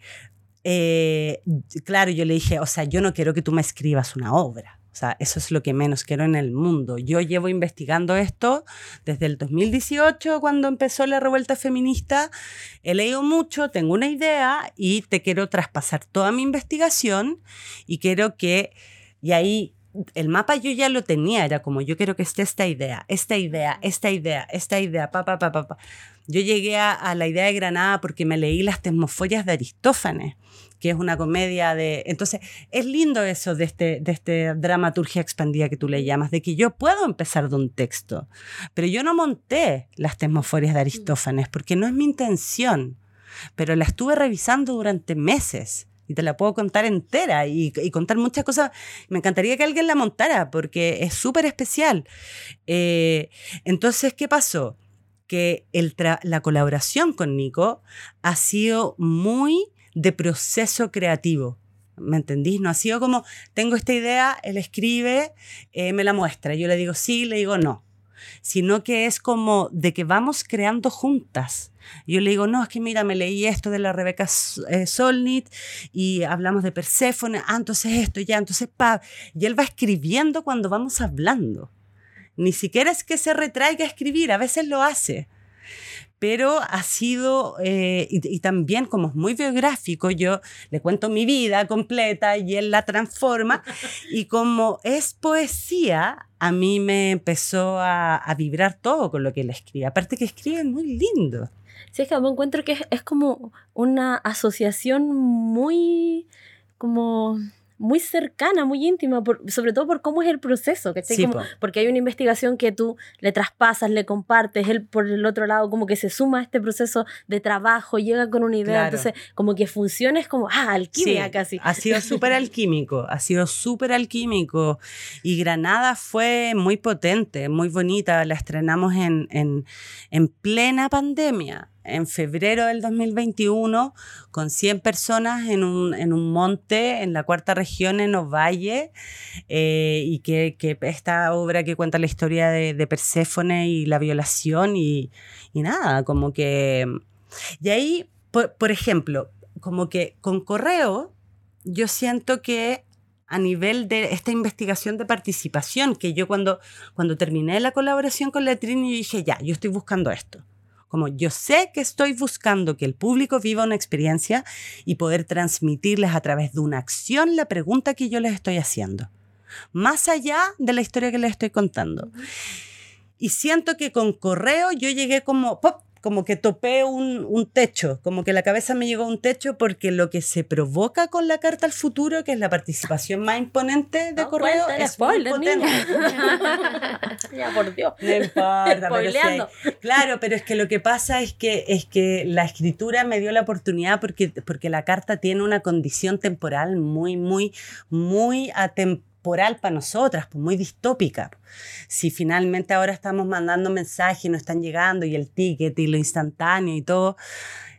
eh, claro, yo le dije, o sea, yo no quiero que tú me escribas una obra. Sea, eso es lo que menos quiero en el mundo. Yo llevo investigando esto desde el 2018, cuando empezó la revuelta feminista. He leído mucho, tengo una idea y te quiero traspasar toda mi investigación y quiero que, y ahí el mapa yo ya lo tenía, era como yo quiero que esté esta idea, esta idea, esta idea, esta idea, pa, pa, pa, pa, pa. Yo llegué a, a la idea de Granada porque me leí las tesmoforias de Aristófanes que es una comedia de... Entonces, es lindo eso de este, de este dramaturgia expandida que tú le llamas, de que yo puedo empezar de un texto, pero yo no monté las tesmoforias de Aristófanes porque no es mi intención, pero la estuve revisando durante meses y te la puedo contar entera y, y, contar muchas cosas. Me encantaría que alguien la montara porque es súper especial. Eh, entonces, ¿qué pasó? Que el la colaboración con Nico ha sido muy de proceso creativo. ¿Me entendís? No ha sido como, tengo esta idea, él escribe, eh, me la muestra. Yo le digo sí, le digo no. Sino que es como de que vamos creando juntas. Yo le digo, no, es que mira, me leí esto de la Rebeca eh, Solnit y hablamos de Perséfone, ah, entonces esto, ya, entonces pa. Y él va escribiendo cuando vamos hablando. Ni siquiera es que se retraiga a escribir, a veces lo hace pero ha sido, eh, y, también como es muy biográfico, yo le cuento mi vida completa y él la transforma, [LAUGHS] y como es poesía, a mí me empezó a, vibrar todo con lo que él escribe, aparte que escribe muy lindo. Sí, es que me encuentro que es, es como una asociación muy, como muy cercana, muy íntima, sobre todo por cómo es el proceso, que porque hay una investigación que tú le traspasas, le compartes, él por el otro lado como que se suma a este proceso de trabajo, llega con una idea, entonces como que funciona es como, ah, alquimia casi. Ha sido [LAUGHS] súper alquímico, ha sido súper alquímico y Granada fue muy potente, muy bonita, la estrenamos en, en, en plena pandemia en febrero del 2021 con 100 personas en un, en un monte en la cuarta región en Ovalle eh, y que, que, esta obra que cuenta la historia de, de Perséfone y la violación y, y, nada, como que... Y ahí, por, por ejemplo, como que con correo yo siento que a nivel de esta investigación de participación, que yo cuando, cuando terminé la colaboración con la Trini, yo dije, ya, yo estoy buscando esto. Como yo sé que estoy buscando que el público viva una experiencia y poder transmitirles a través de una acción la pregunta que yo les estoy haciendo, más allá de la historia que les estoy contando. Y siento que con correo yo llegué como, ¡pop! Como que topé un, un, techo, como que la cabeza me llegó a un techo porque lo que se provoca con la carta al futuro, que es la participación más imponente de correo, es spoiler, muy potente. [LAUGHS] ya, por Dios. No importa, pero Claro, pero es que lo que pasa es que, es que la escritura me dio la oportunidad porque, porque la carta tiene una condición temporal muy, muy, muy atemporal para nosotras, pues muy distópica. Si finalmente ahora estamos mandando mensajes y no están llegando y el ticket y lo instantáneo y todo,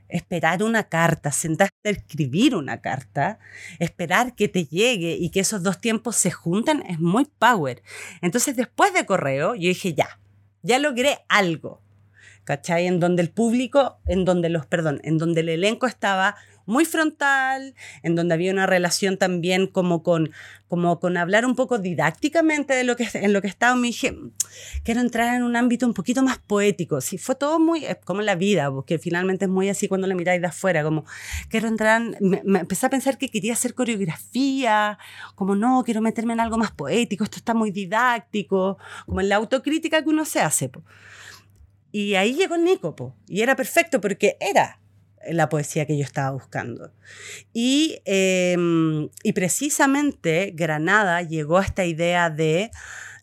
esperar una carta, sentarte a escribir una carta, esperar que te llegue y que esos dos tiempos se junten es muy power. Entonces después de correo yo dije ya, ya logré algo. ¿Cachai? En donde el público, en donde los, perdón, en donde el elenco estaba muy frontal, en donde había una relación también como con, como con hablar un poco didácticamente de lo que, en lo que estaba. Me dije, quiero entrar en un ámbito un poquito más poético. Sí, fue todo muy, como la vida, porque finalmente es muy así cuando la miráis de afuera, como quiero entrar, me, empecé a pensar que quería hacer coreografía, como no, quiero meterme en algo más poético, esto está muy didáctico, como en la autocrítica que uno se hace. Y ahí llegó el Nico, y era perfecto porque era la poesía que yo estaba buscando. Y, em, y precisamente Granada llegó a esta idea de,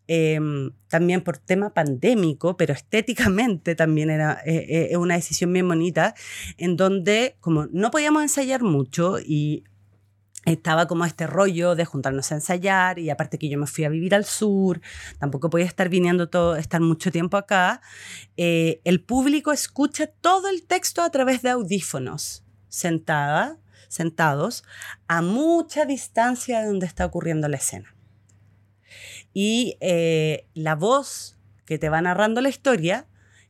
em, también por tema pandémico, pero estéticamente también era eh, eh, una decisión bien bonita, en donde como no podíamos ensayar mucho y estaba como este rollo de juntarnos a ensayar y aparte que yo me fui a vivir al sur, tampoco podía estar viniendo todo, estar mucho tiempo acá, eh, el público escucha todo el texto a través de audífonos, sentada, sentados a mucha distancia de donde está ocurriendo la escena. Y eh, la voz que te va narrando la historia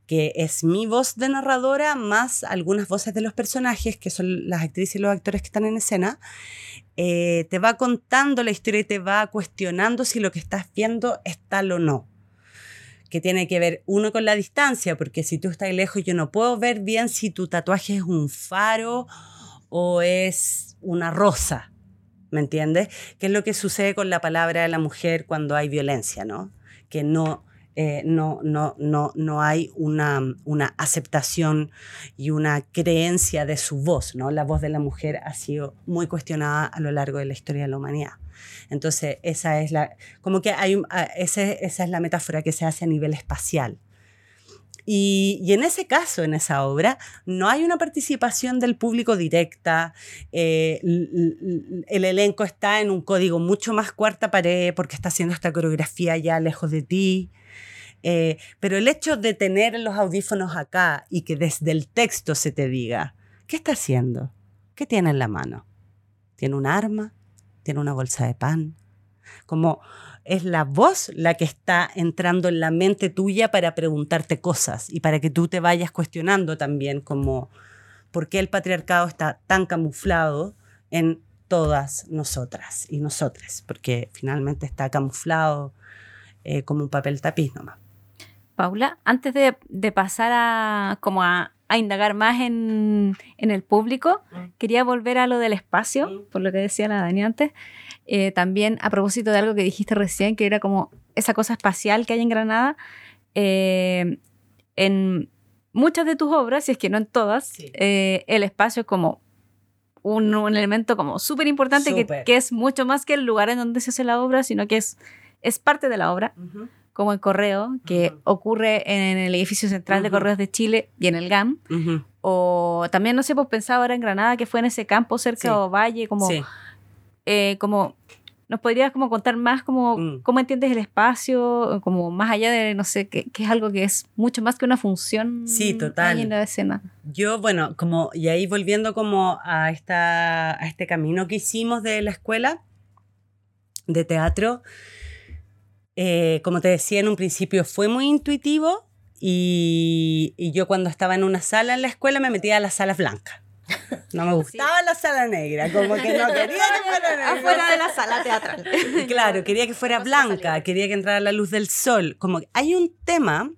que es mi voz de narradora más algunas voces de los personajes, que son las actrices y los actores que están en escena, eh, te va contando la historia y te va cuestionando si lo que estás viendo es tal o no. Que tiene que ver uno con la distancia, porque si tú estás lejos yo no puedo ver bien si tu tatuaje es un faro o es una rosa. ¿Me entiendes? ¿Qué es lo que sucede con la palabra de la mujer cuando hay violencia, no? Que no eh, no, no, no, no hay una, una aceptación y una creencia de su voz. ¿no? La voz de la mujer ha sido muy cuestionada a lo largo de la historia de la humanidad. Entonces, esa es la, como que hay, ah, esa es la metáfora que se hace a nivel espacial. Y, y, en ese caso, en esa obra, no hay una participación del público directa. Eh, el elenco está en un código mucho más cuarta pared porque está haciendo esta coreografía ya lejos de ti. Eh, pero el hecho de tener los audífonos acá y que desde el texto se te diga, ¿qué está haciendo? ¿Qué tiene en la mano? ¿Tiene un arma? ¿Tiene una bolsa de pan? Como es la voz la que está entrando en la mente tuya para preguntarte cosas y para que tú te vayas cuestionando también como por qué el patriarcado está tan camuflado en todas nosotras y nosotras, porque finalmente está camuflado eh, como un papel tapiz nomás. Paula, antes de, pasar a, como a, indagar más en, el público, quería volver a lo del espacio, por lo que decía la Dani antes. Eh, también a propósito de algo que dijiste recién, que era como esa cosa espacial que hay en Granada. Eh, en muchas de tus obras, si es que no en todas, eh, el espacio es como un, elemento como súper importante que, es mucho más que el lugar en donde se hace la obra, sino que es, es parte de la obra como el correo, que ocurre en el edificio central de Correos de Chile y en el GAM. O también, no sé, pues pensaba ahora en Granada, que fue en ese campo cerca de Valle, como, eh, como ¿Nos podrías como contar más como, mm. cómo entiendes el espacio, como más allá de, no sé, que, es algo que es mucho más que una función sí, total. en la escena? Yo, bueno, como, y ahí volviendo como a, esta, a este camino que hicimos de la escuela de teatro, eh, como te decía en un principio, fue muy intuitivo y, yo cuando estaba en una sala en la escuela me metía a las salas blancas. No me [LAUGHS] gustaba la sala negra, como que no quería que fuera negra. Afuera de la sala teatral. [LAUGHS] Claro, quería que fuera blanca, quería que entrara la luz del sol. Como hay un tema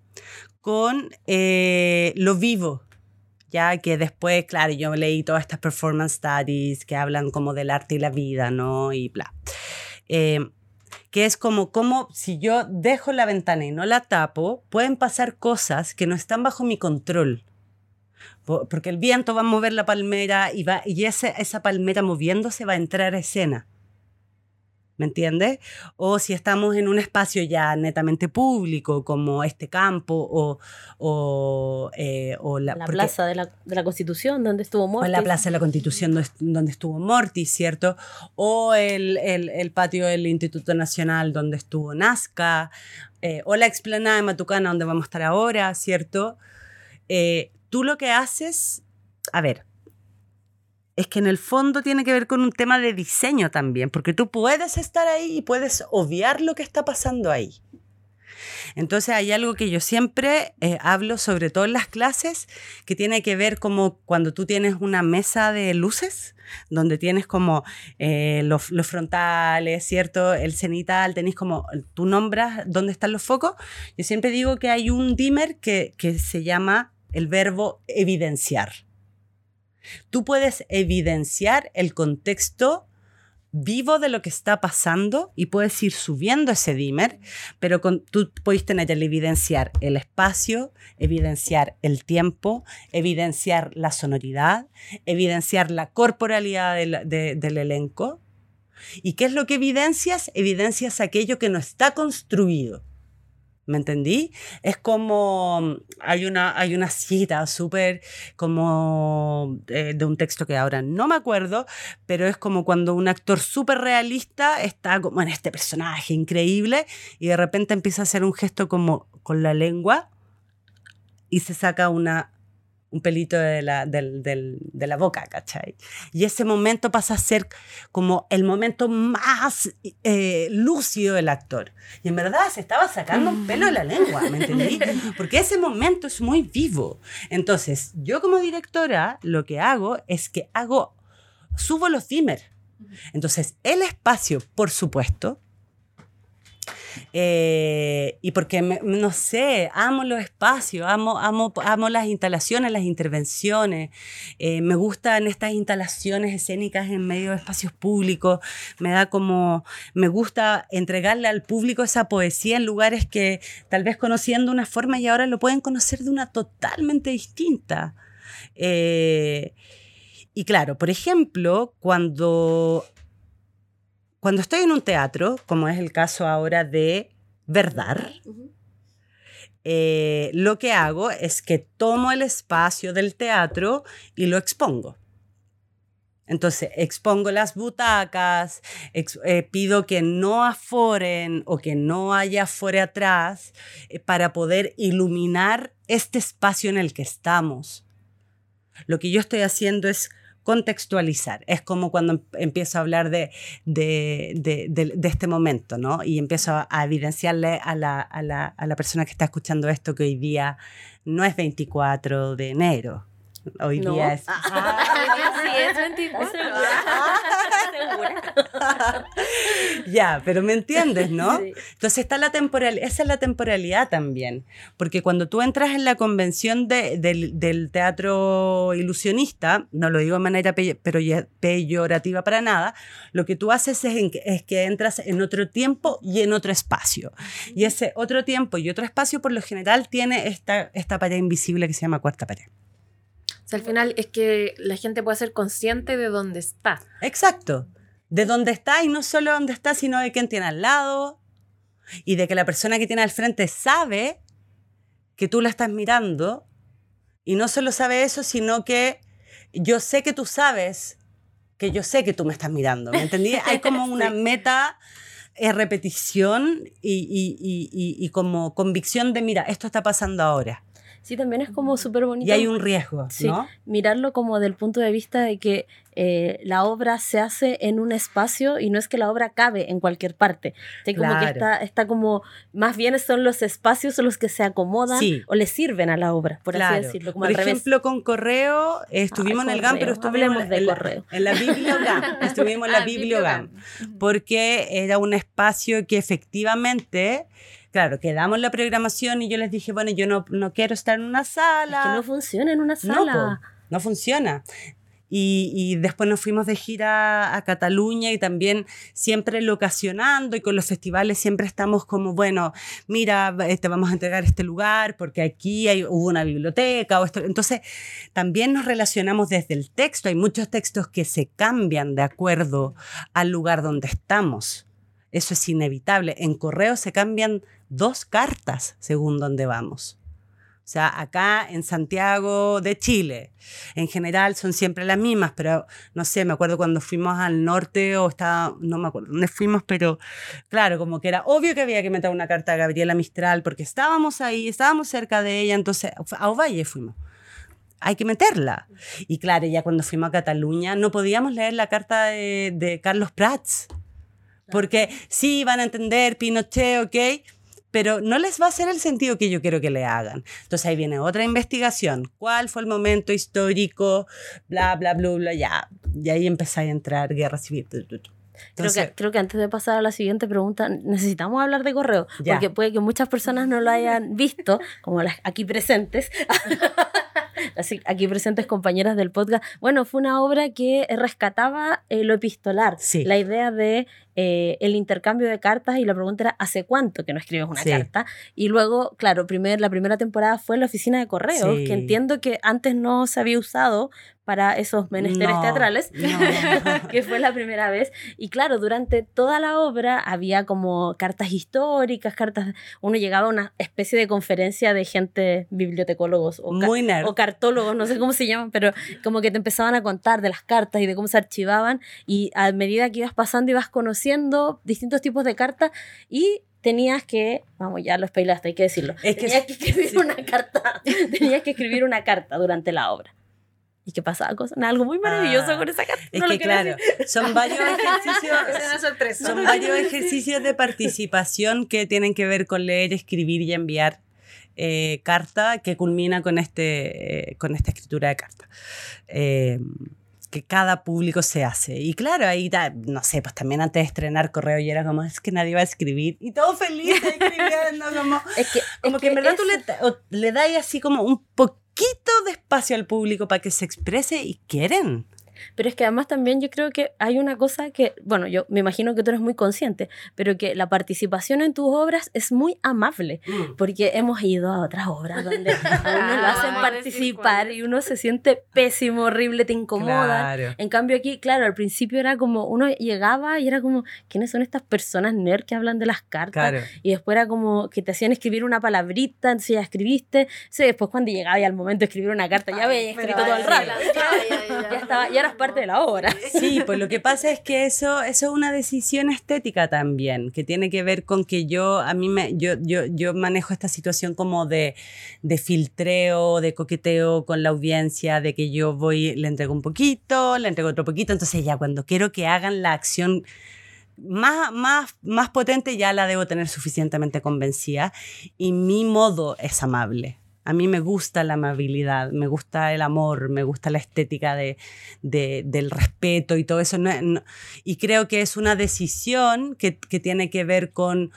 con eh, lo vivo, ya que después, claro, yo leí todas estas performance studies que hablan como del arte y la vida, ¿no? Y bla. Eh, que es como, como si yo dejo la ventana y no la tapo, pueden pasar cosas que no están bajo mi control. Porque el viento va a mover la palmera y, va, y esa palmera moviéndose va a entrar a escena. ¿Me entiendes? O si estamos en un espacio ya netamente público, como este campo o, o, eh, la, Plaza de la, de la, Constitución, donde estuvo Mortis. O la Plaza de la Constitución, donde estuvo Mortis, ¿cierto? O el, el, el patio del Instituto Nacional, donde estuvo Nazca, eh, o la explanada de Matucana, donde vamos a estar ahora, ¿cierto? Eh, tú lo que haces, a ver, es que en el fondo tiene que ver con un tema de diseño también, porque tú puedes estar ahí y puedes obviar lo que está pasando ahí. Entonces hay algo que yo siempre eh, hablo, sobre todo en las clases, que tiene que ver como cuando tú tienes una mesa de luces, donde tienes como eh, los, frontales, ¿cierto? El cenital, tenés como, tú nombras dónde están los focos. Yo siempre digo que hay un dimmer que, que se llama el verbo evidenciar. Tú puedes evidenciar el contexto vivo de lo que está pasando y puedes ir subiendo ese dimmer, pero tú puedes tener el evidenciar el espacio, evidenciar el tiempo, evidenciar la sonoridad, evidenciar la corporalidad del elenco. ¿Y qué es lo que evidencias? Evidencias aquello que no está construido. ¿Me entendí? Es como, hay una, hay una cita súper como eh, de un texto que ahora no me acuerdo, pero es como cuando un actor súper realista está como en este personaje increíble y de repente empieza a hacer un gesto como con la lengua y se saca una un pelito de la, de la boca, ¿cachai? Y ese momento pasa a ser como el momento más eh, lúcido del actor. Y en verdad se estaba sacando un pelo de la lengua, ¿me entendí? [LAUGHS] Porque ese momento es muy vivo. Entonces, yo como directora lo que hago es que hago, subo los dimmer. Entonces, el espacio, por supuesto, eh, y porque, no sé, amo los espacios, amo, amo, amo las instalaciones, las intervenciones. eh, me gustan estas instalaciones escénicas en medio de espacios públicos. Me da como, me gusta entregarle al público esa poesía en lugares que tal vez conocían de una forma y ahora lo pueden conocer de una totalmente distinta. Eh, y claro, por ejemplo, cuando cuando estoy en un teatro, como es el caso ahora de Verdad, eh, lo que hago es que tomo el espacio del teatro y lo expongo. Entonces, expongo las butacas, ex- eh, pido que no aforen o que no haya afore atrás eh, para poder iluminar este espacio en el que estamos. Lo que yo estoy haciendo es contextualizar. Es como cuando em- empiezo a hablar de, de, de- de- de este momento, ¿no? Y empiezo a, a evidenciarle a la, a, la, a la persona que está escuchando esto que hoy día no es 24 de enero. Hoy No. día es... [LAUGHS] Sí, es 24. [LAUGHS] [LAUGHS] ya, pero me entiendes, ¿no? Sí. Entonces está la temporalidad, esa es la temporalidad también, porque cuando tú entras en la convención de- del, del teatro ilusionista, no lo digo de manera pe- pero peyorativa para nada, lo que tú haces es, en que- es que entras en otro tiempo y en otro espacio. Y ese otro tiempo y otro espacio por lo general tiene esta, esta pared invisible que se llama cuarta pared. O sea, al final es que la gente puede ser consciente de dónde está. Exacto. De dónde está y no solo dónde está, sino de quién tiene al lado y de que la persona que tiene al frente sabe que tú la estás mirando y no solo sabe eso, sino que yo sé que tú sabes que yo sé que tú me estás mirando. ¿Me entendí? Hay [LAUGHS] como una meta eh, repetición y, y- y- y- y como convicción de, mira, esto está pasando ahora. Sí, también es como súper bonito. Y hay un riesgo, Sí. ¿no? mirarlo como del punto de vista de que eh, la obra se hace en un espacio y no es que la obra cabe en cualquier parte. Como que Claro. está, está como, más bien son los espacios los que se acomodan Sí. o le sirven a la obra, por Claro. así decirlo, como Por al revés. ejemplo, con Correo, estuvimos en el GAM, pero estuvimos de en la, correo. en la Bibliogam. [LAUGHS] Estuvimos en la Ah, Bibliogam. Porque era un espacio que efectivamente, claro, quedamos la programación y yo les dije, bueno, yo no, no quiero estar en una Es sala. que no funciona en una No, sala. po, no funciona. Y, y después nos fuimos de gira a Cataluña y también siempre locacionando y con los festivales siempre estamos como, bueno, mira, eh, te vamos a entregar este lugar porque aquí hay, hubo una biblioteca o esto. Entonces, también nos relacionamos desde el texto. Hay muchos textos que se cambian de acuerdo al lugar donde estamos. Eso es inevitable. En correo se cambian dos cartas según donde vamos. O sea, acá en Santiago de Chile, en general son siempre las mismas, pero no sé, me acuerdo cuando fuimos al norte o estaba, no me acuerdo dónde fuimos, pero claro, como que era obvio que había que meter una carta a Gabriela Mistral porque estábamos ahí, estábamos cerca de ella, entonces a Ovalle fuimos. Hay que meterla. Y claro, ya cuando fuimos a Cataluña no podíamos leer la carta de, de Carlos Prats, porque sí van a entender Pinochet, ok, pero no les va a hacer el sentido que yo quiero que le hagan. Entonces ahí viene otra investigación. ¿Cuál fue el momento histórico? Bla, bla, bla, bla, ya. Y ahí empezáis a entrar guerra civil. tu. Creo Entonces, que, creo que antes de pasar a la siguiente pregunta, necesitamos hablar de correo, Ya. porque puede que muchas personas no lo hayan visto, como las aquí presentes, [LAUGHS] las aquí presentes compañeras del podcast. Bueno, fue una obra que rescataba eh, lo epistolar, Sí. la idea de eh, el intercambio de cartas y la pregunta era ¿hace cuánto que no escribes una Sí. carta? Y luego, claro, primer, la primera temporada fue en la oficina de correos, Sí. que entiendo que antes no se había usado para esos menesteres No, teatrales, no. [LAUGHS] que fue la primera vez. Y claro, durante toda la obra había como cartas históricas, cartas, uno llegaba a una especie de conferencia de gente, bibliotecólogos o, muy nerd. o cartólogos, no sé cómo se llaman, pero como que te empezaban a contar de las cartas y de cómo se archivaban y a medida que ibas pasando ibas conociendo distintos tipos de cartas y tenías que, vamos, ya lo spoilaste, hay que decirlo. Es que tenías que sí. escribir una carta, [LAUGHS] tenías que escribir una carta durante la obra. ¿Y qué pasaba? Cosa, algo muy maravilloso Ah, con esa carta. Es no lo que claro, decir. [LAUGHS] son varios ejercicios, [LAUGHS] Es son varios ejercicios de participación que tienen que ver con leer, escribir y enviar eh, carta que culmina con, este, eh, con esta escritura de carta. Eh, que cada público se hace. Y claro, ahí, da- no sé, pues también antes de estrenar correo y era como, es que nadie va a escribir. Y todo feliz escribiendo, como, Es que, como es que en verdad tú eso- le, le das así como un poquito de espacio al público para que se exprese y quieren. Pero es que además también yo creo que hay una cosa que, bueno, yo me imagino que tú eres muy consciente, pero que la participación en tus obras es muy amable, porque hemos ido a otras obras donde a [LAUGHS] uno lo hacen participar y uno se siente pésimo, horrible, te incomoda. Claro. En cambio aquí, claro, al principio era como, uno llegaba y era como, ¿quiénes son estas personas nerd que hablan de las cartas? Claro. Y después era como que te hacían escribir una palabrita, entonces ya escribiste. Sí, después cuando llegaba ya al momento de escribir una carta, ya había escrito todo el rato. [LAUGHS] Ya, estaba, ya parte de la obra. Sí, pues lo que pasa es que eso, eso es una decisión estética también, que tiene que ver con que yo, a mí me, yo, yo, yo manejo esta situación como de, de filtreo, de coqueteo con la audiencia, de que yo voy, le entrego un poquito, le entrego otro poquito, entonces ya cuando quiero que hagan la acción más, más, más potente ya la debo tener suficientemente convencida y mi modo es amable. A mí me gusta la amabilidad, me gusta el amor, me gusta la estética de, de- del respeto y todo eso. No- y creo que es una decisión que, tiene que ver con,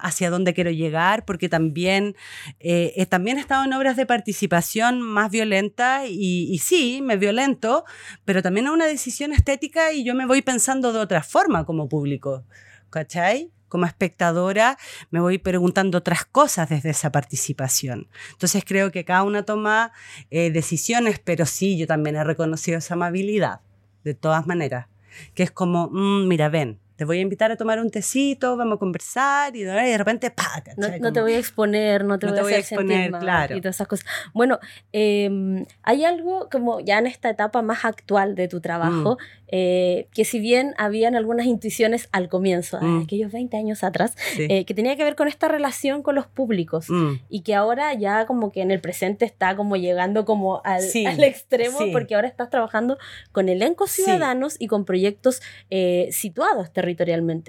hacia dónde quiero llegar, porque también, eh, eh, también he estado en obras de participación más violentas y, y sí, me violento, pero también es una decisión estética y yo me voy pensando de otra forma como público, ¿cachai? Como espectadora me voy preguntando otras cosas desde esa participación. Entonces creo que cada una toma eh, decisiones, pero sí, yo también he reconocido esa amabilidad, de todas maneras, que es como, "Mm, mira, ven, te voy a invitar a tomar un tecito, vamos a conversar y de repente, ¡pa! No, te voy a exponer, no te No voy te a voy a hacer sentir exponer, mal claro. y todas esas cosas. Bueno, eh, hay algo como ya en esta etapa más actual de tu trabajo, Mm. eh, que si bien habían algunas intuiciones al comienzo, Mm. aquellos 20 años atrás, Sí. eh, que tenía que ver con esta relación con los públicos. Mm. Y que ahora ya como que en el presente está como llegando como al, Sí, al extremo, sí. porque ahora estás trabajando con elencos ciudadanos y con proyectos eh, situados territorialmente.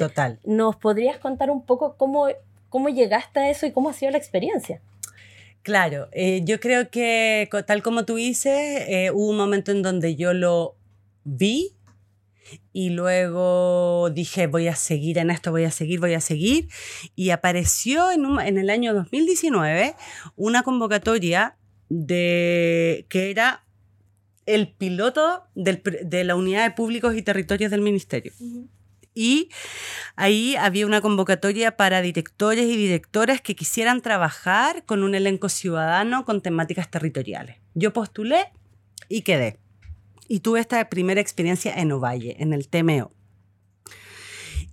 Total. ¿Nos podrías contar un poco cómo, cómo llegaste a eso y cómo ha sido la experiencia? Claro, eh, yo creo que tal como tú dices, eh, hubo un momento en donde yo lo vi y luego dije, voy a seguir en esto, voy a seguir, voy a seguir. Y apareció en, un- en el año 2019 una convocatoria de, que era el piloto del de la Unidad de Públicos y Territorios del Ministerio. Y ahí había una convocatoria para directores y directoras que quisieran trabajar con un elenco ciudadano con temáticas territoriales. Yo postulé y quedé. Y tuve esta primera experiencia en Ovalle, en el TMO.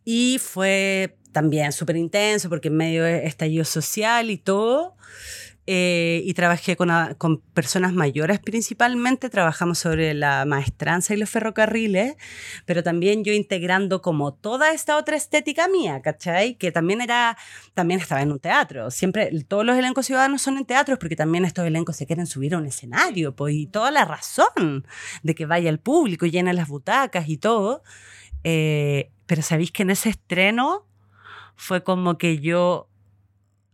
Y fue también súper intenso porque en medio de estallido social y todo. Eh, y trabajé con, con personas mayores principalmente, trabajamos sobre la maestranza y los ferrocarriles, pero también yo integrando como toda esta otra estética mía, ¿cachai? Que también era, también estaba en un teatro. Siempre, todos los elencos ciudadanos son en teatros porque también estos elencos se quieren subir a un escenario, pues, y toda la razón de que vaya el público llena las butacas y todo. Eh, pero sabéis que en ese estreno fue como que yo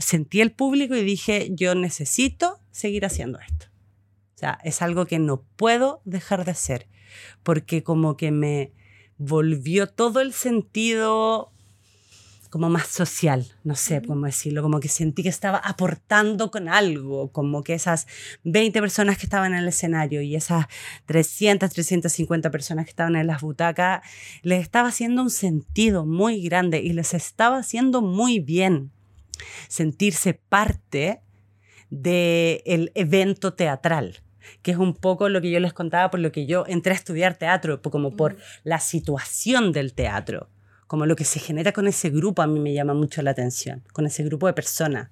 sentí el público y dije, yo necesito seguir haciendo esto. O sea, es algo que no puedo dejar de hacer, porque como que me volvió todo el sentido como más social, no sé cómo decirlo, como que sentí que estaba aportando con algo, como que esas 20 personas que estaban en el escenario y esas 300, 350 personas que estaban en las butacas, les estaba haciendo un sentido muy grande y les estaba haciendo muy bien sentirse parte del evento teatral que es un poco lo que yo les contaba por lo que yo entré a estudiar teatro, como por la situación del teatro, como lo que se genera con ese grupo a mí me llama mucho la atención, con ese grupo de personas.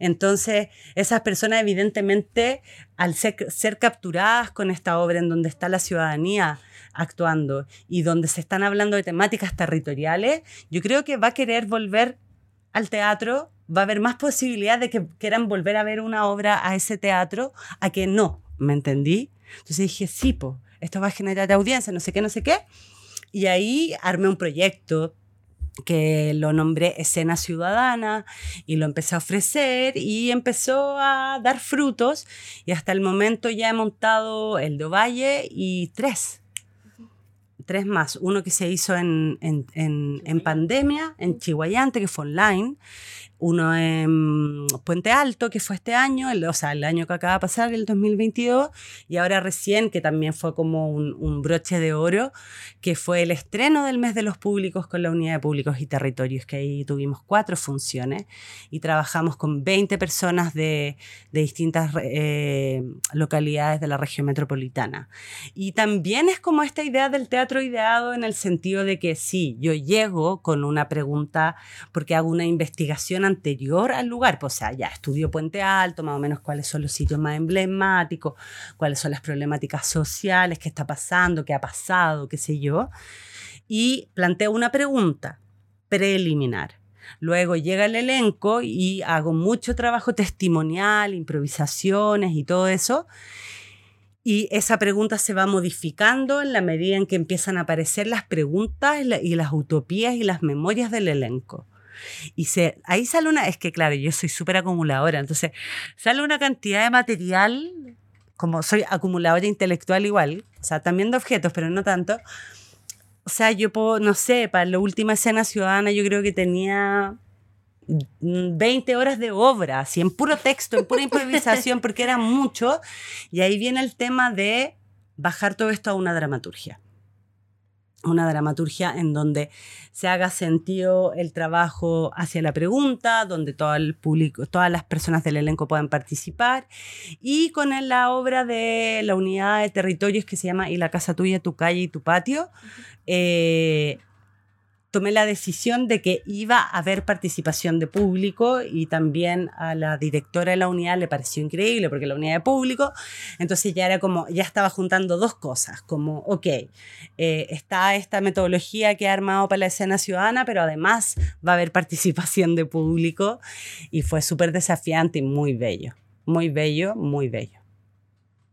Entonces, esas personas evidentemente, al ser, ser capturadas con esta obra en donde está la ciudadanía actuando y donde se están hablando de temáticas territoriales, yo creo que va a querer volver al teatro, va a haber más posibilidad de que quieran volver a ver una obra a ese teatro a que no, ¿me entendí? Entonces dije, sí, po, esto va a generar audiencia, no sé qué, no sé qué. Y ahí armé un proyecto que lo nombré Escena Ciudadana y lo empecé a ofrecer y empezó a dar frutos y hasta el momento ya he montado el de Ovalle y tres. Tres más. Uno que se hizo en, en, en, en pandemia, en Chihuayante, que fue online uno en Puente Alto, que fue este año, el, o sea, el año que acaba de pasar, el 2022, y ahora recién, que también fue como un, broche de oro, que fue el estreno del mes de los públicos con la Unidad de Públicos y Territorios, que ahí tuvimos cuatro funciones y trabajamos con 20 personas de, de distintas eh, localidades de la región metropolitana. Y también es como esta idea del teatro ideado en el sentido de que sí, yo llego con una pregunta porque hago una investigación anterior al lugar, pues, o sea, ya estudio Puente Alto, más o menos cuáles son los sitios más emblemáticos, cuáles son las problemáticas sociales, qué está pasando, qué ha pasado, qué sé yo, y planteo una pregunta preliminar. Luego llega el elenco y hago mucho trabajo testimonial, improvisaciones y todo eso. Y esa pregunta se va modificando en la medida en que empiezan a aparecer las preguntas y las utopías y las memorias del elenco. Y se, ahí sale una, es que claro, yo soy súper acumuladora, entonces sale una cantidad de material, como soy acumuladora intelectual igual, o sea, también de objetos, pero no tanto. O sea, yo puedo, no sé, para la última escena ciudadana yo creo que tenía 20 horas de obra, así en puro texto, en pura improvisación, porque era mucho. Y ahí viene el tema de bajar todo esto a una dramaturgia una dramaturgia en donde se haga sentido el trabajo hacia la pregunta, donde todo el público, todas las personas del elenco puedan participar, y con la obra de la unidad de territorios que se llama Y la casa tuya, tu calle y tu patio, eh, tomé la decisión de que iba a haber participación de público y también a la directora de la unidad le pareció increíble porque la unidad de público, entonces ya era como, ya estaba juntando dos cosas, como, ok, eh, está esta metodología que ha armado para la escena ciudadana, pero además va a haber [LAUGHS] participación de público y fue súper desafiante y muy bello, muy bello, muy bello.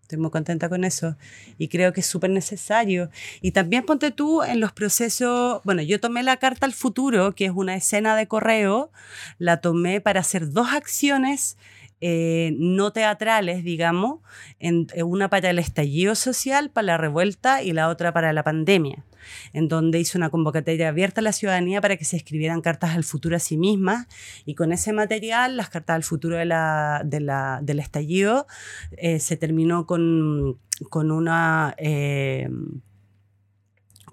Estoy muy contenta con eso y creo que es súper necesario. Y también ponte tú en los procesos, bueno, yo tomé la carta al futuro, que es una escena de correo, la tomé para hacer dos acciones eh, no teatrales, digamos, en, una para el estallido social, para la revuelta y la otra para la pandemia en donde hizo una convocatoria abierta a la ciudadanía para que se escribieran cartas al futuro a sí mismas y con ese material, las cartas al futuro de la, de la, del estallido, eh, se terminó con, con una... Eh,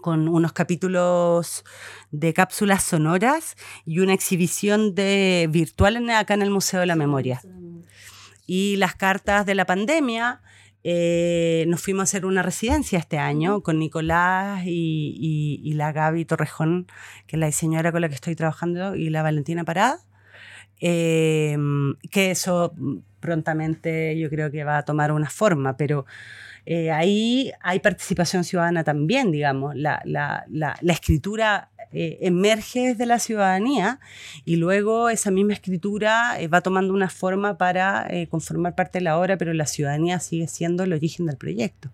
con unos capítulos de cápsulas sonoras y una exhibición de virtual acá en el Museo de la Memoria. Y las cartas de la pandemia eh, nos fuimos a hacer una residencia este año con Nicolás y, la Gaby Torrejón, que es la diseñadora con la que estoy trabajando, y la Valentina Parada. Em, que eso prontamente yo creo que va a tomar una forma, pero eh, ahí hay participación ciudadana también, digamos. La, la, la, la escritura eh, emerge desde la ciudadanía y luego esa misma escritura eh, va tomando una forma para eh, conformar parte de la obra, pero la ciudadanía sigue siendo el origen del proyecto.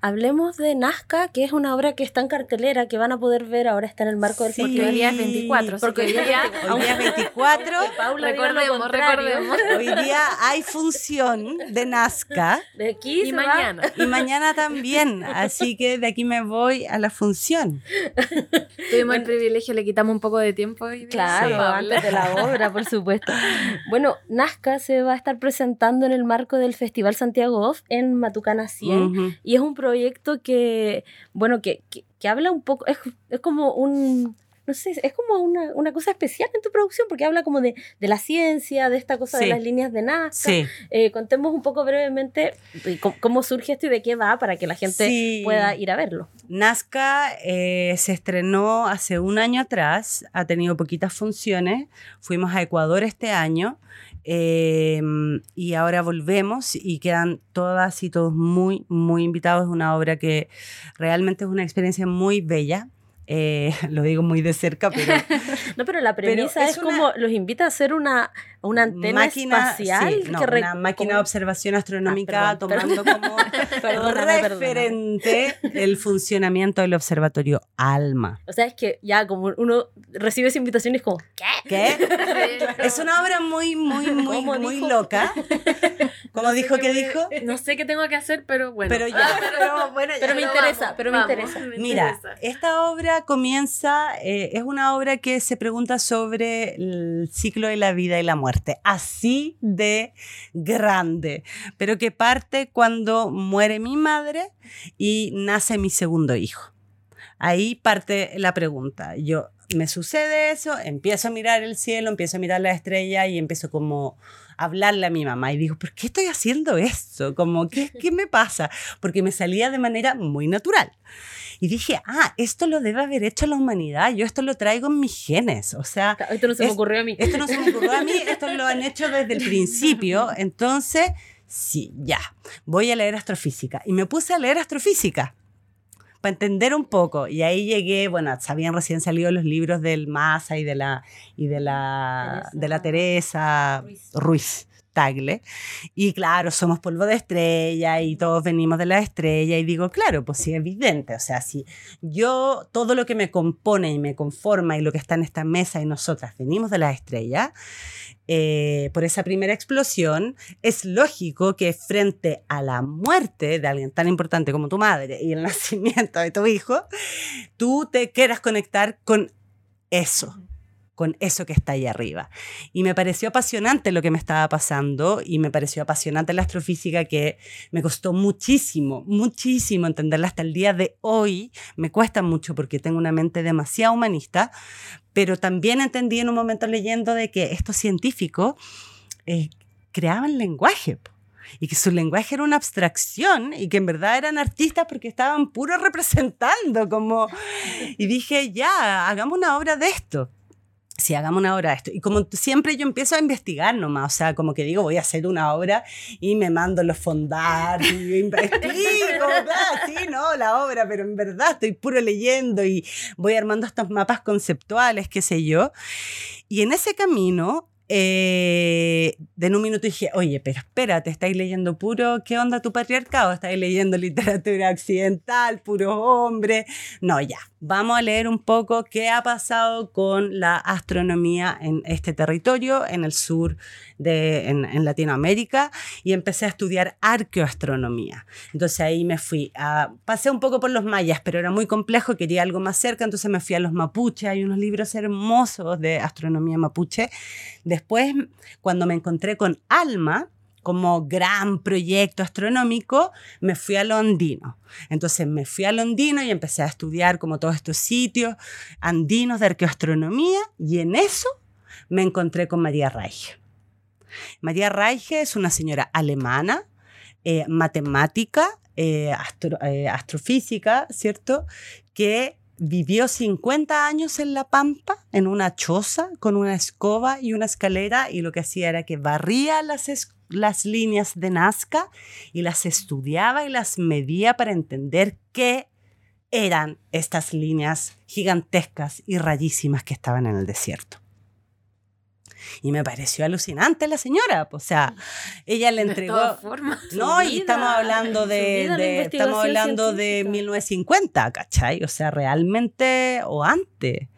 Hablemos de Nazca, que es una obra que está en cartelera, que van a poder ver ahora, está en el marco del sí, Porque hoy día es 24. Porque hoy día, hoy día es 24. Paula recordemos, recordemos. Hoy día hay función de Nazca. De aquí y mañana. Va. [LAUGHS] Y mañana también. Así que de aquí me voy a la función. Tuvimos bueno, el privilegio, le quitamos un poco de tiempo. Hoy claro, sí. antes de la obra, por supuesto. Bueno, Nazca se va a estar presentando en el marco del Festival Santiago Off en Matucana 100. Uh -huh. Y es un proyecto que, bueno, que, que, que habla un poco, es, es, como un, no sé, es como una, una, cosa especial en tu producción, porque habla como de, de la ciencia, de esta cosa sí. de las líneas de Nazca. Sí. Eh, contemos un poco brevemente cómo, cómo, surge esto y de qué va para que la gente sí. pueda ir a verlo. Nazca eh, se estrenó hace un año atrás, ha tenido poquitas funciones, fuimos a Ecuador este año. Eh, y ahora volvemos y quedan todas y todos muy, muy invitados. Es una obra que realmente es una experiencia muy bella Eh, [LAUGHS] lo digo muy de cerca, pero... [LAUGHS] no, pero la premisa es, como los invita a hacer una, una antena máquina, espacial. sí, no, que re- una máquina de observación astronómica Ah, perdón, tomando como [LAUGHS] Perdóname, perdóname. referente el funcionamiento del observatorio ALMA. O sea, es que ya como uno recibe esa invitación y es como, ¿qué? ¿Qué? [LAUGHS] Es una obra muy, muy, muy, ¿Cómo muy dijo? loca. [LAUGHS] ¿Cómo dijo que dijo? No sé qué tengo que hacer, pero bueno. Pero ya. Ah, pero, bueno, Pero me interesa, vamos, pero me vamos, interesa. me Mira, esta obra comienza, eh, es una obra que se pregunta sobre el ciclo de la vida y la muerte, así de grande, pero que parte cuando muere mi madre y nace mi segundo hijo. Ahí parte la pregunta. Yo me sucede eso, empiezo a mirar el cielo, empiezo a mirar la estrella y empiezo como a hablarle a mi mamá y digo, ¿por qué estoy haciendo esto? Como, ¿qué, [LAUGHS] qué me pasa? Porque me salía de manera muy natural. Y dije, ah, esto lo debe haber hecho la humanidad, yo esto lo traigo en mis genes, o sea, Esto no se me Es- ocurrió a mí. esto no se me ocurrió a mí, [LAUGHS] esto lo han hecho desde el principio, entonces, sí, ya, voy a leer astrofísica. Y me puse a leer astrofísica para entender un poco. Y ahí llegué, bueno, habían recién salido los libros del Massa y de la, y de la, Teresa de la Teresa Ruiz. Ruiz. Tagle. Y claro, somos polvo de estrella y todos venimos de la estrella. Y digo, claro, pues sí, evidente. O sea, si yo, todo lo que me compone y me conforma y lo que está en esta mesa y nosotras venimos de la estrella, eh, por esa primera explosión, es lógico que frente a la muerte de alguien tan importante como tu madre y el [LAUGHS] nacimiento de tu hijo, tú te quieras conectar con eso, con eso que está ahí arriba. Y me pareció apasionante lo que me estaba pasando y me pareció apasionante la astrofísica que me costó muchísimo, muchísimo entenderla hasta el día de hoy. Me cuesta mucho porque tengo una mente demasiado humanista, pero también entendí en un momento leyendo de que estos científicos eh, creaban lenguaje. Y que su lenguaje era una abstracción y que en verdad eran artistas porque estaban puro representando como... Y dije, ya, hagamos una obra de esto. Sí, hagamos una obra de esto. Y como siempre yo empiezo a investigar nomás, o sea, como que digo, voy a hacer una obra y me mando los fondar y investigo, [LAUGHS] claro, sí, no, la obra, pero en verdad estoy puro leyendo y voy armando estos mapas conceptuales, qué sé yo. Y en ese camino, eh, de en un minuto dije, oye, pero espérate, estáis leyendo puro, ¿qué onda tu patriarcado? Estáis leyendo literatura occidental, puro hombre. No, ya, vamos a leer un poco qué ha pasado con la astronomía en este territorio, en el sur de en, en Latinoamérica, y empecé a estudiar arqueoastronomía. Entonces ahí me fui a, pasé un poco por los mayas, pero era muy complejo, quería algo más cerca, entonces me fui a los mapuches, hay unos libros hermosos de astronomía mapuche. Después, cuando me encontré con Alma, como gran proyecto astronómico, me fui a lo andino. Entonces me fui a lo andino y empecé a estudiar como todos estos sitios andinos de arqueoastronomía y en eso me encontré con María Reich. María Reich es una señora alemana, eh, matemática, eh, eh, astrofísica, ¿cierto? Que vivió 50 años en La Pampa, en una choza, con una escoba y una escalera, y lo que hacía era que barría las, las líneas de Nazca y las estudiaba y las medía para entender qué eran estas líneas gigantescas y rayísimas que estaban en el desierto. Y me pareció alucinante la señora, o sea, ella le De entregó... todas formas. No, y estamos hablando de, de- estamos hablando de científica. 1950, ¿cachai? O sea, realmente, o antes,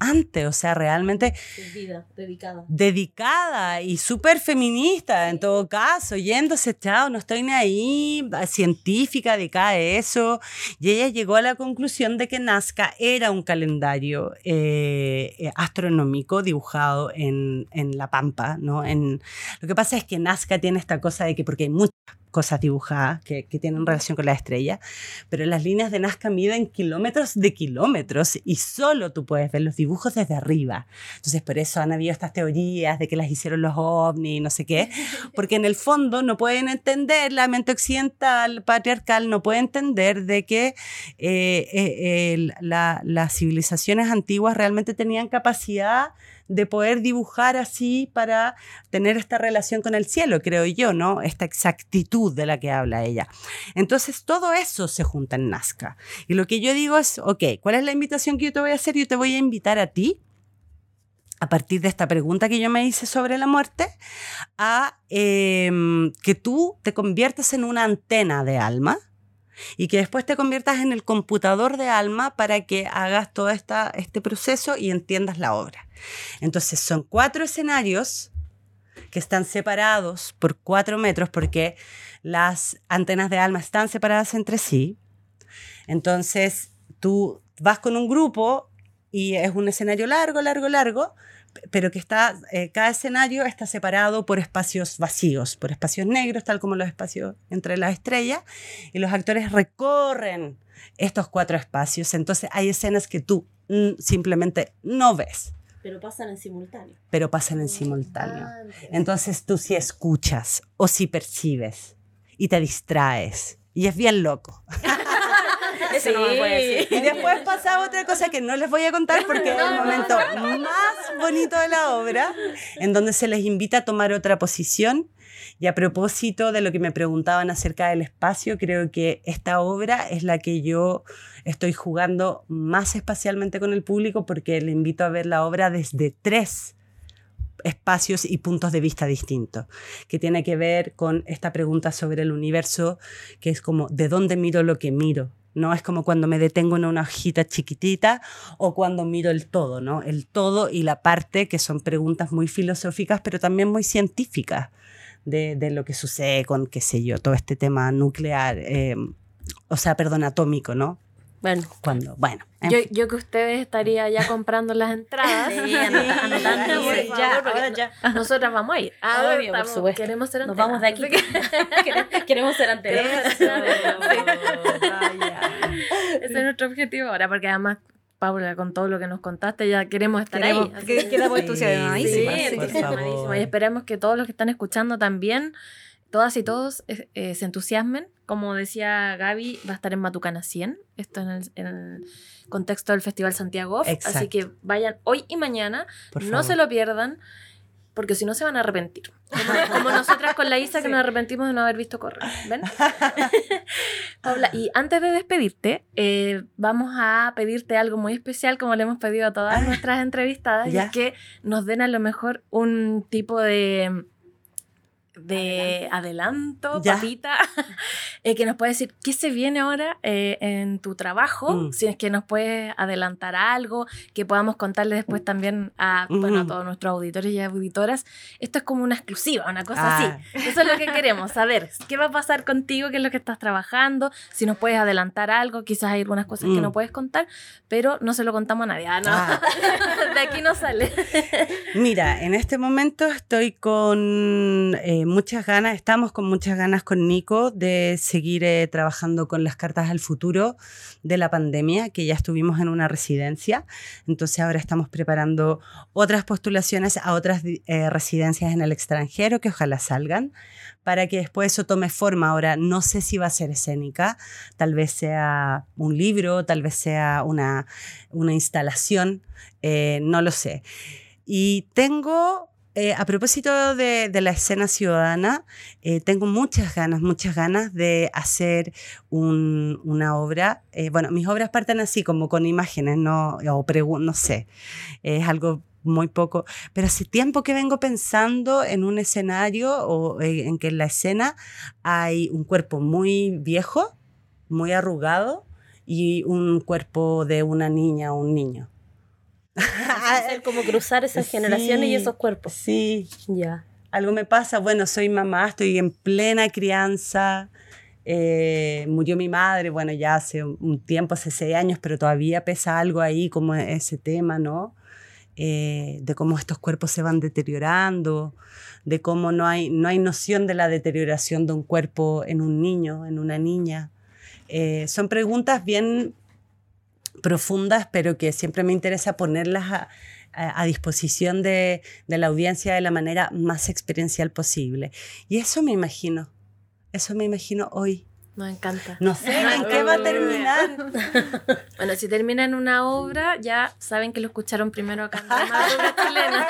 antes, o sea, realmente vida dedicada. dedicada y súper feminista en todo caso, yéndose, chao, no estoy ni ahí, científica, dedicada a eso. Y ella llegó a la conclusión de que Nazca era un calendario eh, eh, astronómico dibujado en, en La Pampa, ¿no? En, lo que pasa es que Nazca tiene esta cosa de que, porque hay muchas cosas dibujadas que, que tienen relación con la estrella, pero las líneas de Nazca miden kilómetros de kilómetros y solo tú puedes ver los dibujos desde arriba. Entonces, por eso han habido estas teorías de que las hicieron los ovnis no sé qué, [LAUGHS] porque en el fondo no pueden entender, la mente occidental, patriarcal, no puede entender de que eh, eh, la- las civilizaciones antiguas realmente tenían capacidad de poder dibujar así para tener esta relación con el cielo, creo yo, ¿no? Esta exactitud de la que habla ella. Entonces, todo eso se junta en Nazca. Y lo que yo digo es, ok, ¿cuál es la invitación que yo te voy a hacer? Yo te voy a invitar a ti a partir de esta pregunta que yo me hice sobre la muerte, a em, que tú te conviertas en una antena de alma y que después te conviertas en el computador de alma para que hagas todo esta, este proceso y entiendas la obra. Entonces son cuatro escenarios que están separados por cuatro metros porque las antenas de alma están separadas entre sí. Entonces tú vas con un grupo y es un escenario largo, largo, largo, pero que está, eh, cada escenario está separado por espacios vacíos, por espacios negros, tal como los espacios entre las estrellas, y los actores recorren estos cuatro espacios. Entonces hay escenas que tú mm, simplemente no ves. Pero pasan en simultáneo. Pero pasan en simultáneo. Entonces tú sí escuchas o sí percibes y te distraes. Y es bien loco. [LAUGHS] Eso no me puede decir. Y después pasaba otra cosa que no les voy a contar porque es el momento más bonito de la obra, en donde se les invita a tomar otra posición. Y a propósito de lo que me preguntaban acerca del espacio, creo que esta obra es la que yo estoy jugando más espacialmente con el público porque le invito a ver la obra desde tres espacios y puntos de vista distintos, que tiene que ver con esta pregunta sobre el universo, que es como, ¿de dónde miro lo que miro? ¿No? Es como cuando me detengo en una hojita chiquitita o cuando miro el todo, ¿no? El todo y la parte, que son preguntas muy filosóficas, pero también muy científicas de, lo que sucede con, qué sé yo, todo este tema nuclear, eh, o sea, perdón, atómico, ¿no? Bueno, cuando, bueno. Yo, yo, que ustedes estaría ya comprando las entradas. Sí, anotando, [LAUGHS] ya, ya. Nosotras vamos a ir. Ah, [LAUGHS] Obvio, por supuesto. Queremos ser Nos vamos de aquí. [LAUGHS] queremos ser anteriores. Ese es nuestro objetivo ahora, porque además Paula, con todo lo que nos contaste, ya queremos estar ahí. Que, quedamos entusiasmadísimas. Sí, entusiasmadísimas. Y esperemos que todos los que están escuchando también, todas y todos, eh, eh, se entusiasmen. Como decía Gaby, va a estar en Matucana 100. Esto en el, contexto del Festival Santiago. Así que vayan hoy y mañana. no se lo pierdan porque si no se van a arrepentir. Como, [LAUGHS] nosotras con la Isa que nos arrepentimos de no haber visto correr. ¿Ven? [LAUGHS] Paula, y antes de despedirte, eh, vamos a pedirte algo muy especial, como le hemos pedido a todas nuestras entrevistadas, y es que nos den a lo mejor un tipo de de adelanto, papita, [LAUGHS] eh, que nos puede decir qué se viene ahora eh, en tu trabajo, mm. si es que nos puedes adelantar algo, que podamos contarle después también a, bueno, a todos nuestros auditores y auditoras. Esto es como una exclusiva, una cosa así. Ah. Eso es lo que queremos, saber qué va a pasar contigo, qué es lo que estás trabajando, si nos puedes adelantar algo, quizás hay algunas cosas que no mm. puedes contar, pero no se lo contamos a nadie. Ah, no. Ah. [LAUGHS] de aquí no sale. Mira, en este momento estoy con... Eh, muchas ganas, estamos con muchas ganas con Nico de seguir eh, trabajando con las cartas al futuro de la pandemia, que ya estuvimos en una residencia. Entonces ahora estamos preparando otras postulaciones a otras eh, residencias en el extranjero que ojalá salgan para que después eso tome forma. Ahora, no sé si va a ser escénica, tal vez sea un libro, tal vez sea una, una instalación, eh, no lo sé. Y tengo eh, a propósito de, la escena ciudadana, eh, tengo muchas ganas, muchas ganas de hacer una obra. Eh, bueno, mis obras parten así, como con imágenes, no, o no sé, es algo muy poco, pero hace tiempo que vengo pensando en un escenario o en que en la escena hay un cuerpo muy viejo, muy arrugado y un cuerpo de una niña o un niño. [LAUGHS] hacer como cruzar esas generaciones y esos cuerpos. Sí. Ya. Algo me pasa, bueno, soy mamá, estoy en plena crianza. Eh, murió mi madre, bueno, ya hace un tiempo, hace seis años, pero todavía pesa algo ahí como ese tema, ¿no? Eh, de cómo estos cuerpos se van deteriorando, de cómo no hay, no hay noción de la deterioración de un cuerpo en un niño, en una niña. Eh, son preguntas bien profundas, pero que siempre me interesa ponerlas a, disposición de, la audiencia de la manera más experiencial posible. Y eso me imagino, eso me imagino hoy. Nos encanta. No sé en qué va a terminar. Bueno, si termina en una obra, ya saben que lo escucharon primero acá en Dramaturga Chilena.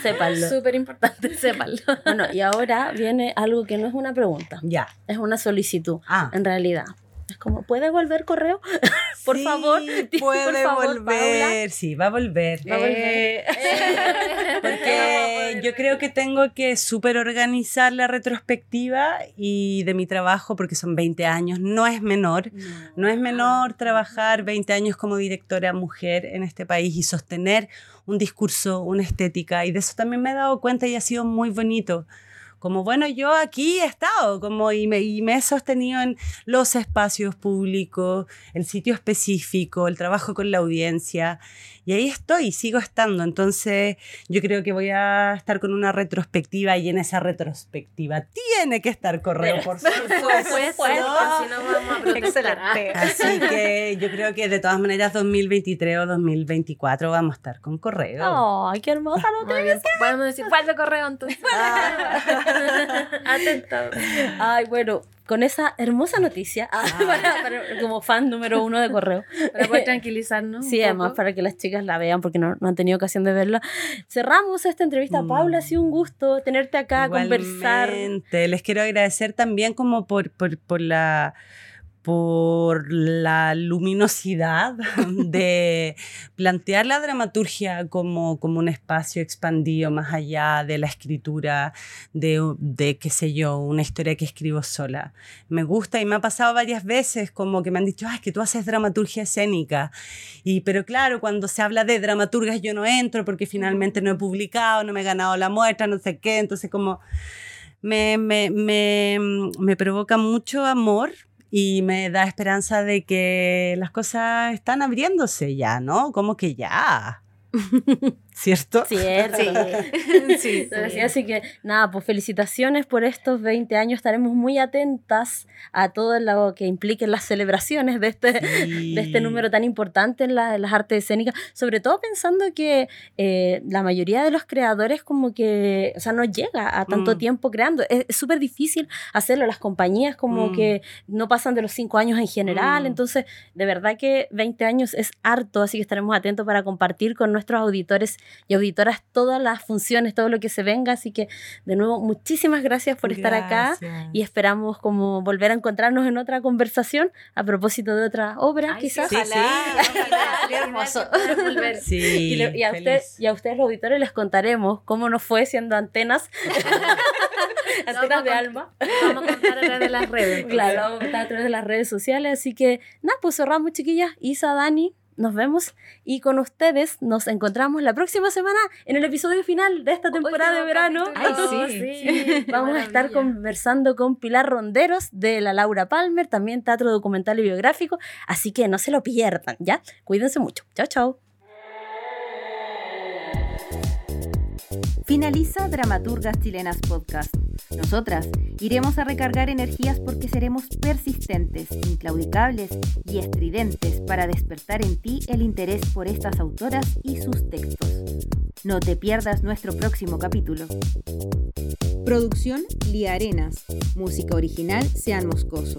Sépanlo. Súper importante, sépanlo. Bueno, y ahora viene algo que no es una pregunta, Ya. es una solicitud, Ah. en realidad. Como, ¿puede volver correo? [LAUGHS] por Sí, favor, [LAUGHS] puede por favor, volver. Sí, va a volver. Va a volver. Eh, [LAUGHS] Porque yo creo que tengo que súper organizar la retrospectiva y de mi trabajo, porque son 20 años, no es menor. No es menor trabajar 20 años como directora mujer en este país y sostener un discurso, una estética. Y de eso también me he dado cuenta y ha sido muy bonito. Como bueno, yo aquí he estado como y, me, y me he sostenido en los espacios públicos, el sitio específico, el trabajo con la audiencia. Y ahí estoy, sigo estando. Entonces yo creo que voy a estar con una retrospectiva y en esa retrospectiva tiene que estar correo, por supuesto. Pues, pues, si no vamos a protestar. Excelente. Así que yo creo que de todas maneras 2023 o 2024 vamos a estar con correo. ¡Ay, qué hermosa noticia! Podemos decir, vuelve correo entonces. [LAUGHS] Atenta. Ay, bueno, con esa hermosa noticia, ah, [LAUGHS] para- para- como fan número uno de correo, Para poder [LAUGHS] tranquilizarnos. Sí, además para que las chicas la vean porque no, no han tenido ocasión de verla. Cerramos esta entrevista. Mm. Paula, ha sido un gusto tenerte acá, conversar. Igualmente, Les quiero agradecer también como por, por, por la por la luminosidad [LAUGHS] de plantear la dramaturgia como, como un espacio expandido más allá de la escritura de, de, qué sé yo, una historia que escribo sola. Me gusta y me ha pasado varias veces como que me han dicho, ah, es que tú haces dramaturgia escénica. Y, pero claro, cuando se habla de dramaturgas yo no entro porque finalmente no he publicado, no me he ganado la muestra, no sé qué. Entonces como me, me, me, me provoca mucho amor y me da esperanza de que las cosas están abriéndose ya, ¿no? Como que ya. [LAUGHS] ¿Cierto? Cierto. Sí. Así, así que nada, pues felicitaciones por estos 20 años. Estaremos muy atentas a todo lo que impliquen las celebraciones de este, Sí. de este número tan importante en, la- en las artes escénicas, sobre todo pensando que eh, la mayoría de los creadores como que, o sea, no llega a tanto Mm. tiempo creando. Es es súper difícil hacerlo, las compañías como Mm. que no pasan de los 5 años en general, Mm. entonces de verdad que 20 años es harto, así que estaremos atentos para compartir con nuestros auditores y auditoras todas las funciones, todo lo que se venga, así que de nuevo muchísimas gracias por estar acá Gracias. y esperamos como volver a encontrarnos en otra conversación a propósito de otra obra, Ay, quizás. Sí, Ojalá, sí. ojalá, [LAUGHS] sería hermoso. [LAUGHS] Volver. Sí, Y, y a usted, y a ustedes los auditores les contaremos cómo nos fue siendo antenas, [LAUGHS] antenas de a alma. Vamos a contar a través de las redes. Claro, vamos a contar a través de las redes sociales. Así que nada, pues cerramos, chiquillas. Isa, Dani, nos vemos. Y con ustedes nos encontramos la próxima semana en el episodio final de esta temporada de verano. Ay, sí. [LAUGHS] Vamos a estar conversando con Pilar Ronderos de la Laura Palmer, también teatro documental y biográfico, así que no se lo pierdan, ¿ya? Cuídense mucho. Chao, chao. Finaliza Dramaturgas Chilenas Podcast. Nosotras iremos a recargar energías porque seremos persistentes, inclaudicables y estridentes para despertar en ti el interés por estas autoras y sus textos. No te pierdas nuestro próximo capítulo. Producción Lía Arenas. Música original Sean Moscoso.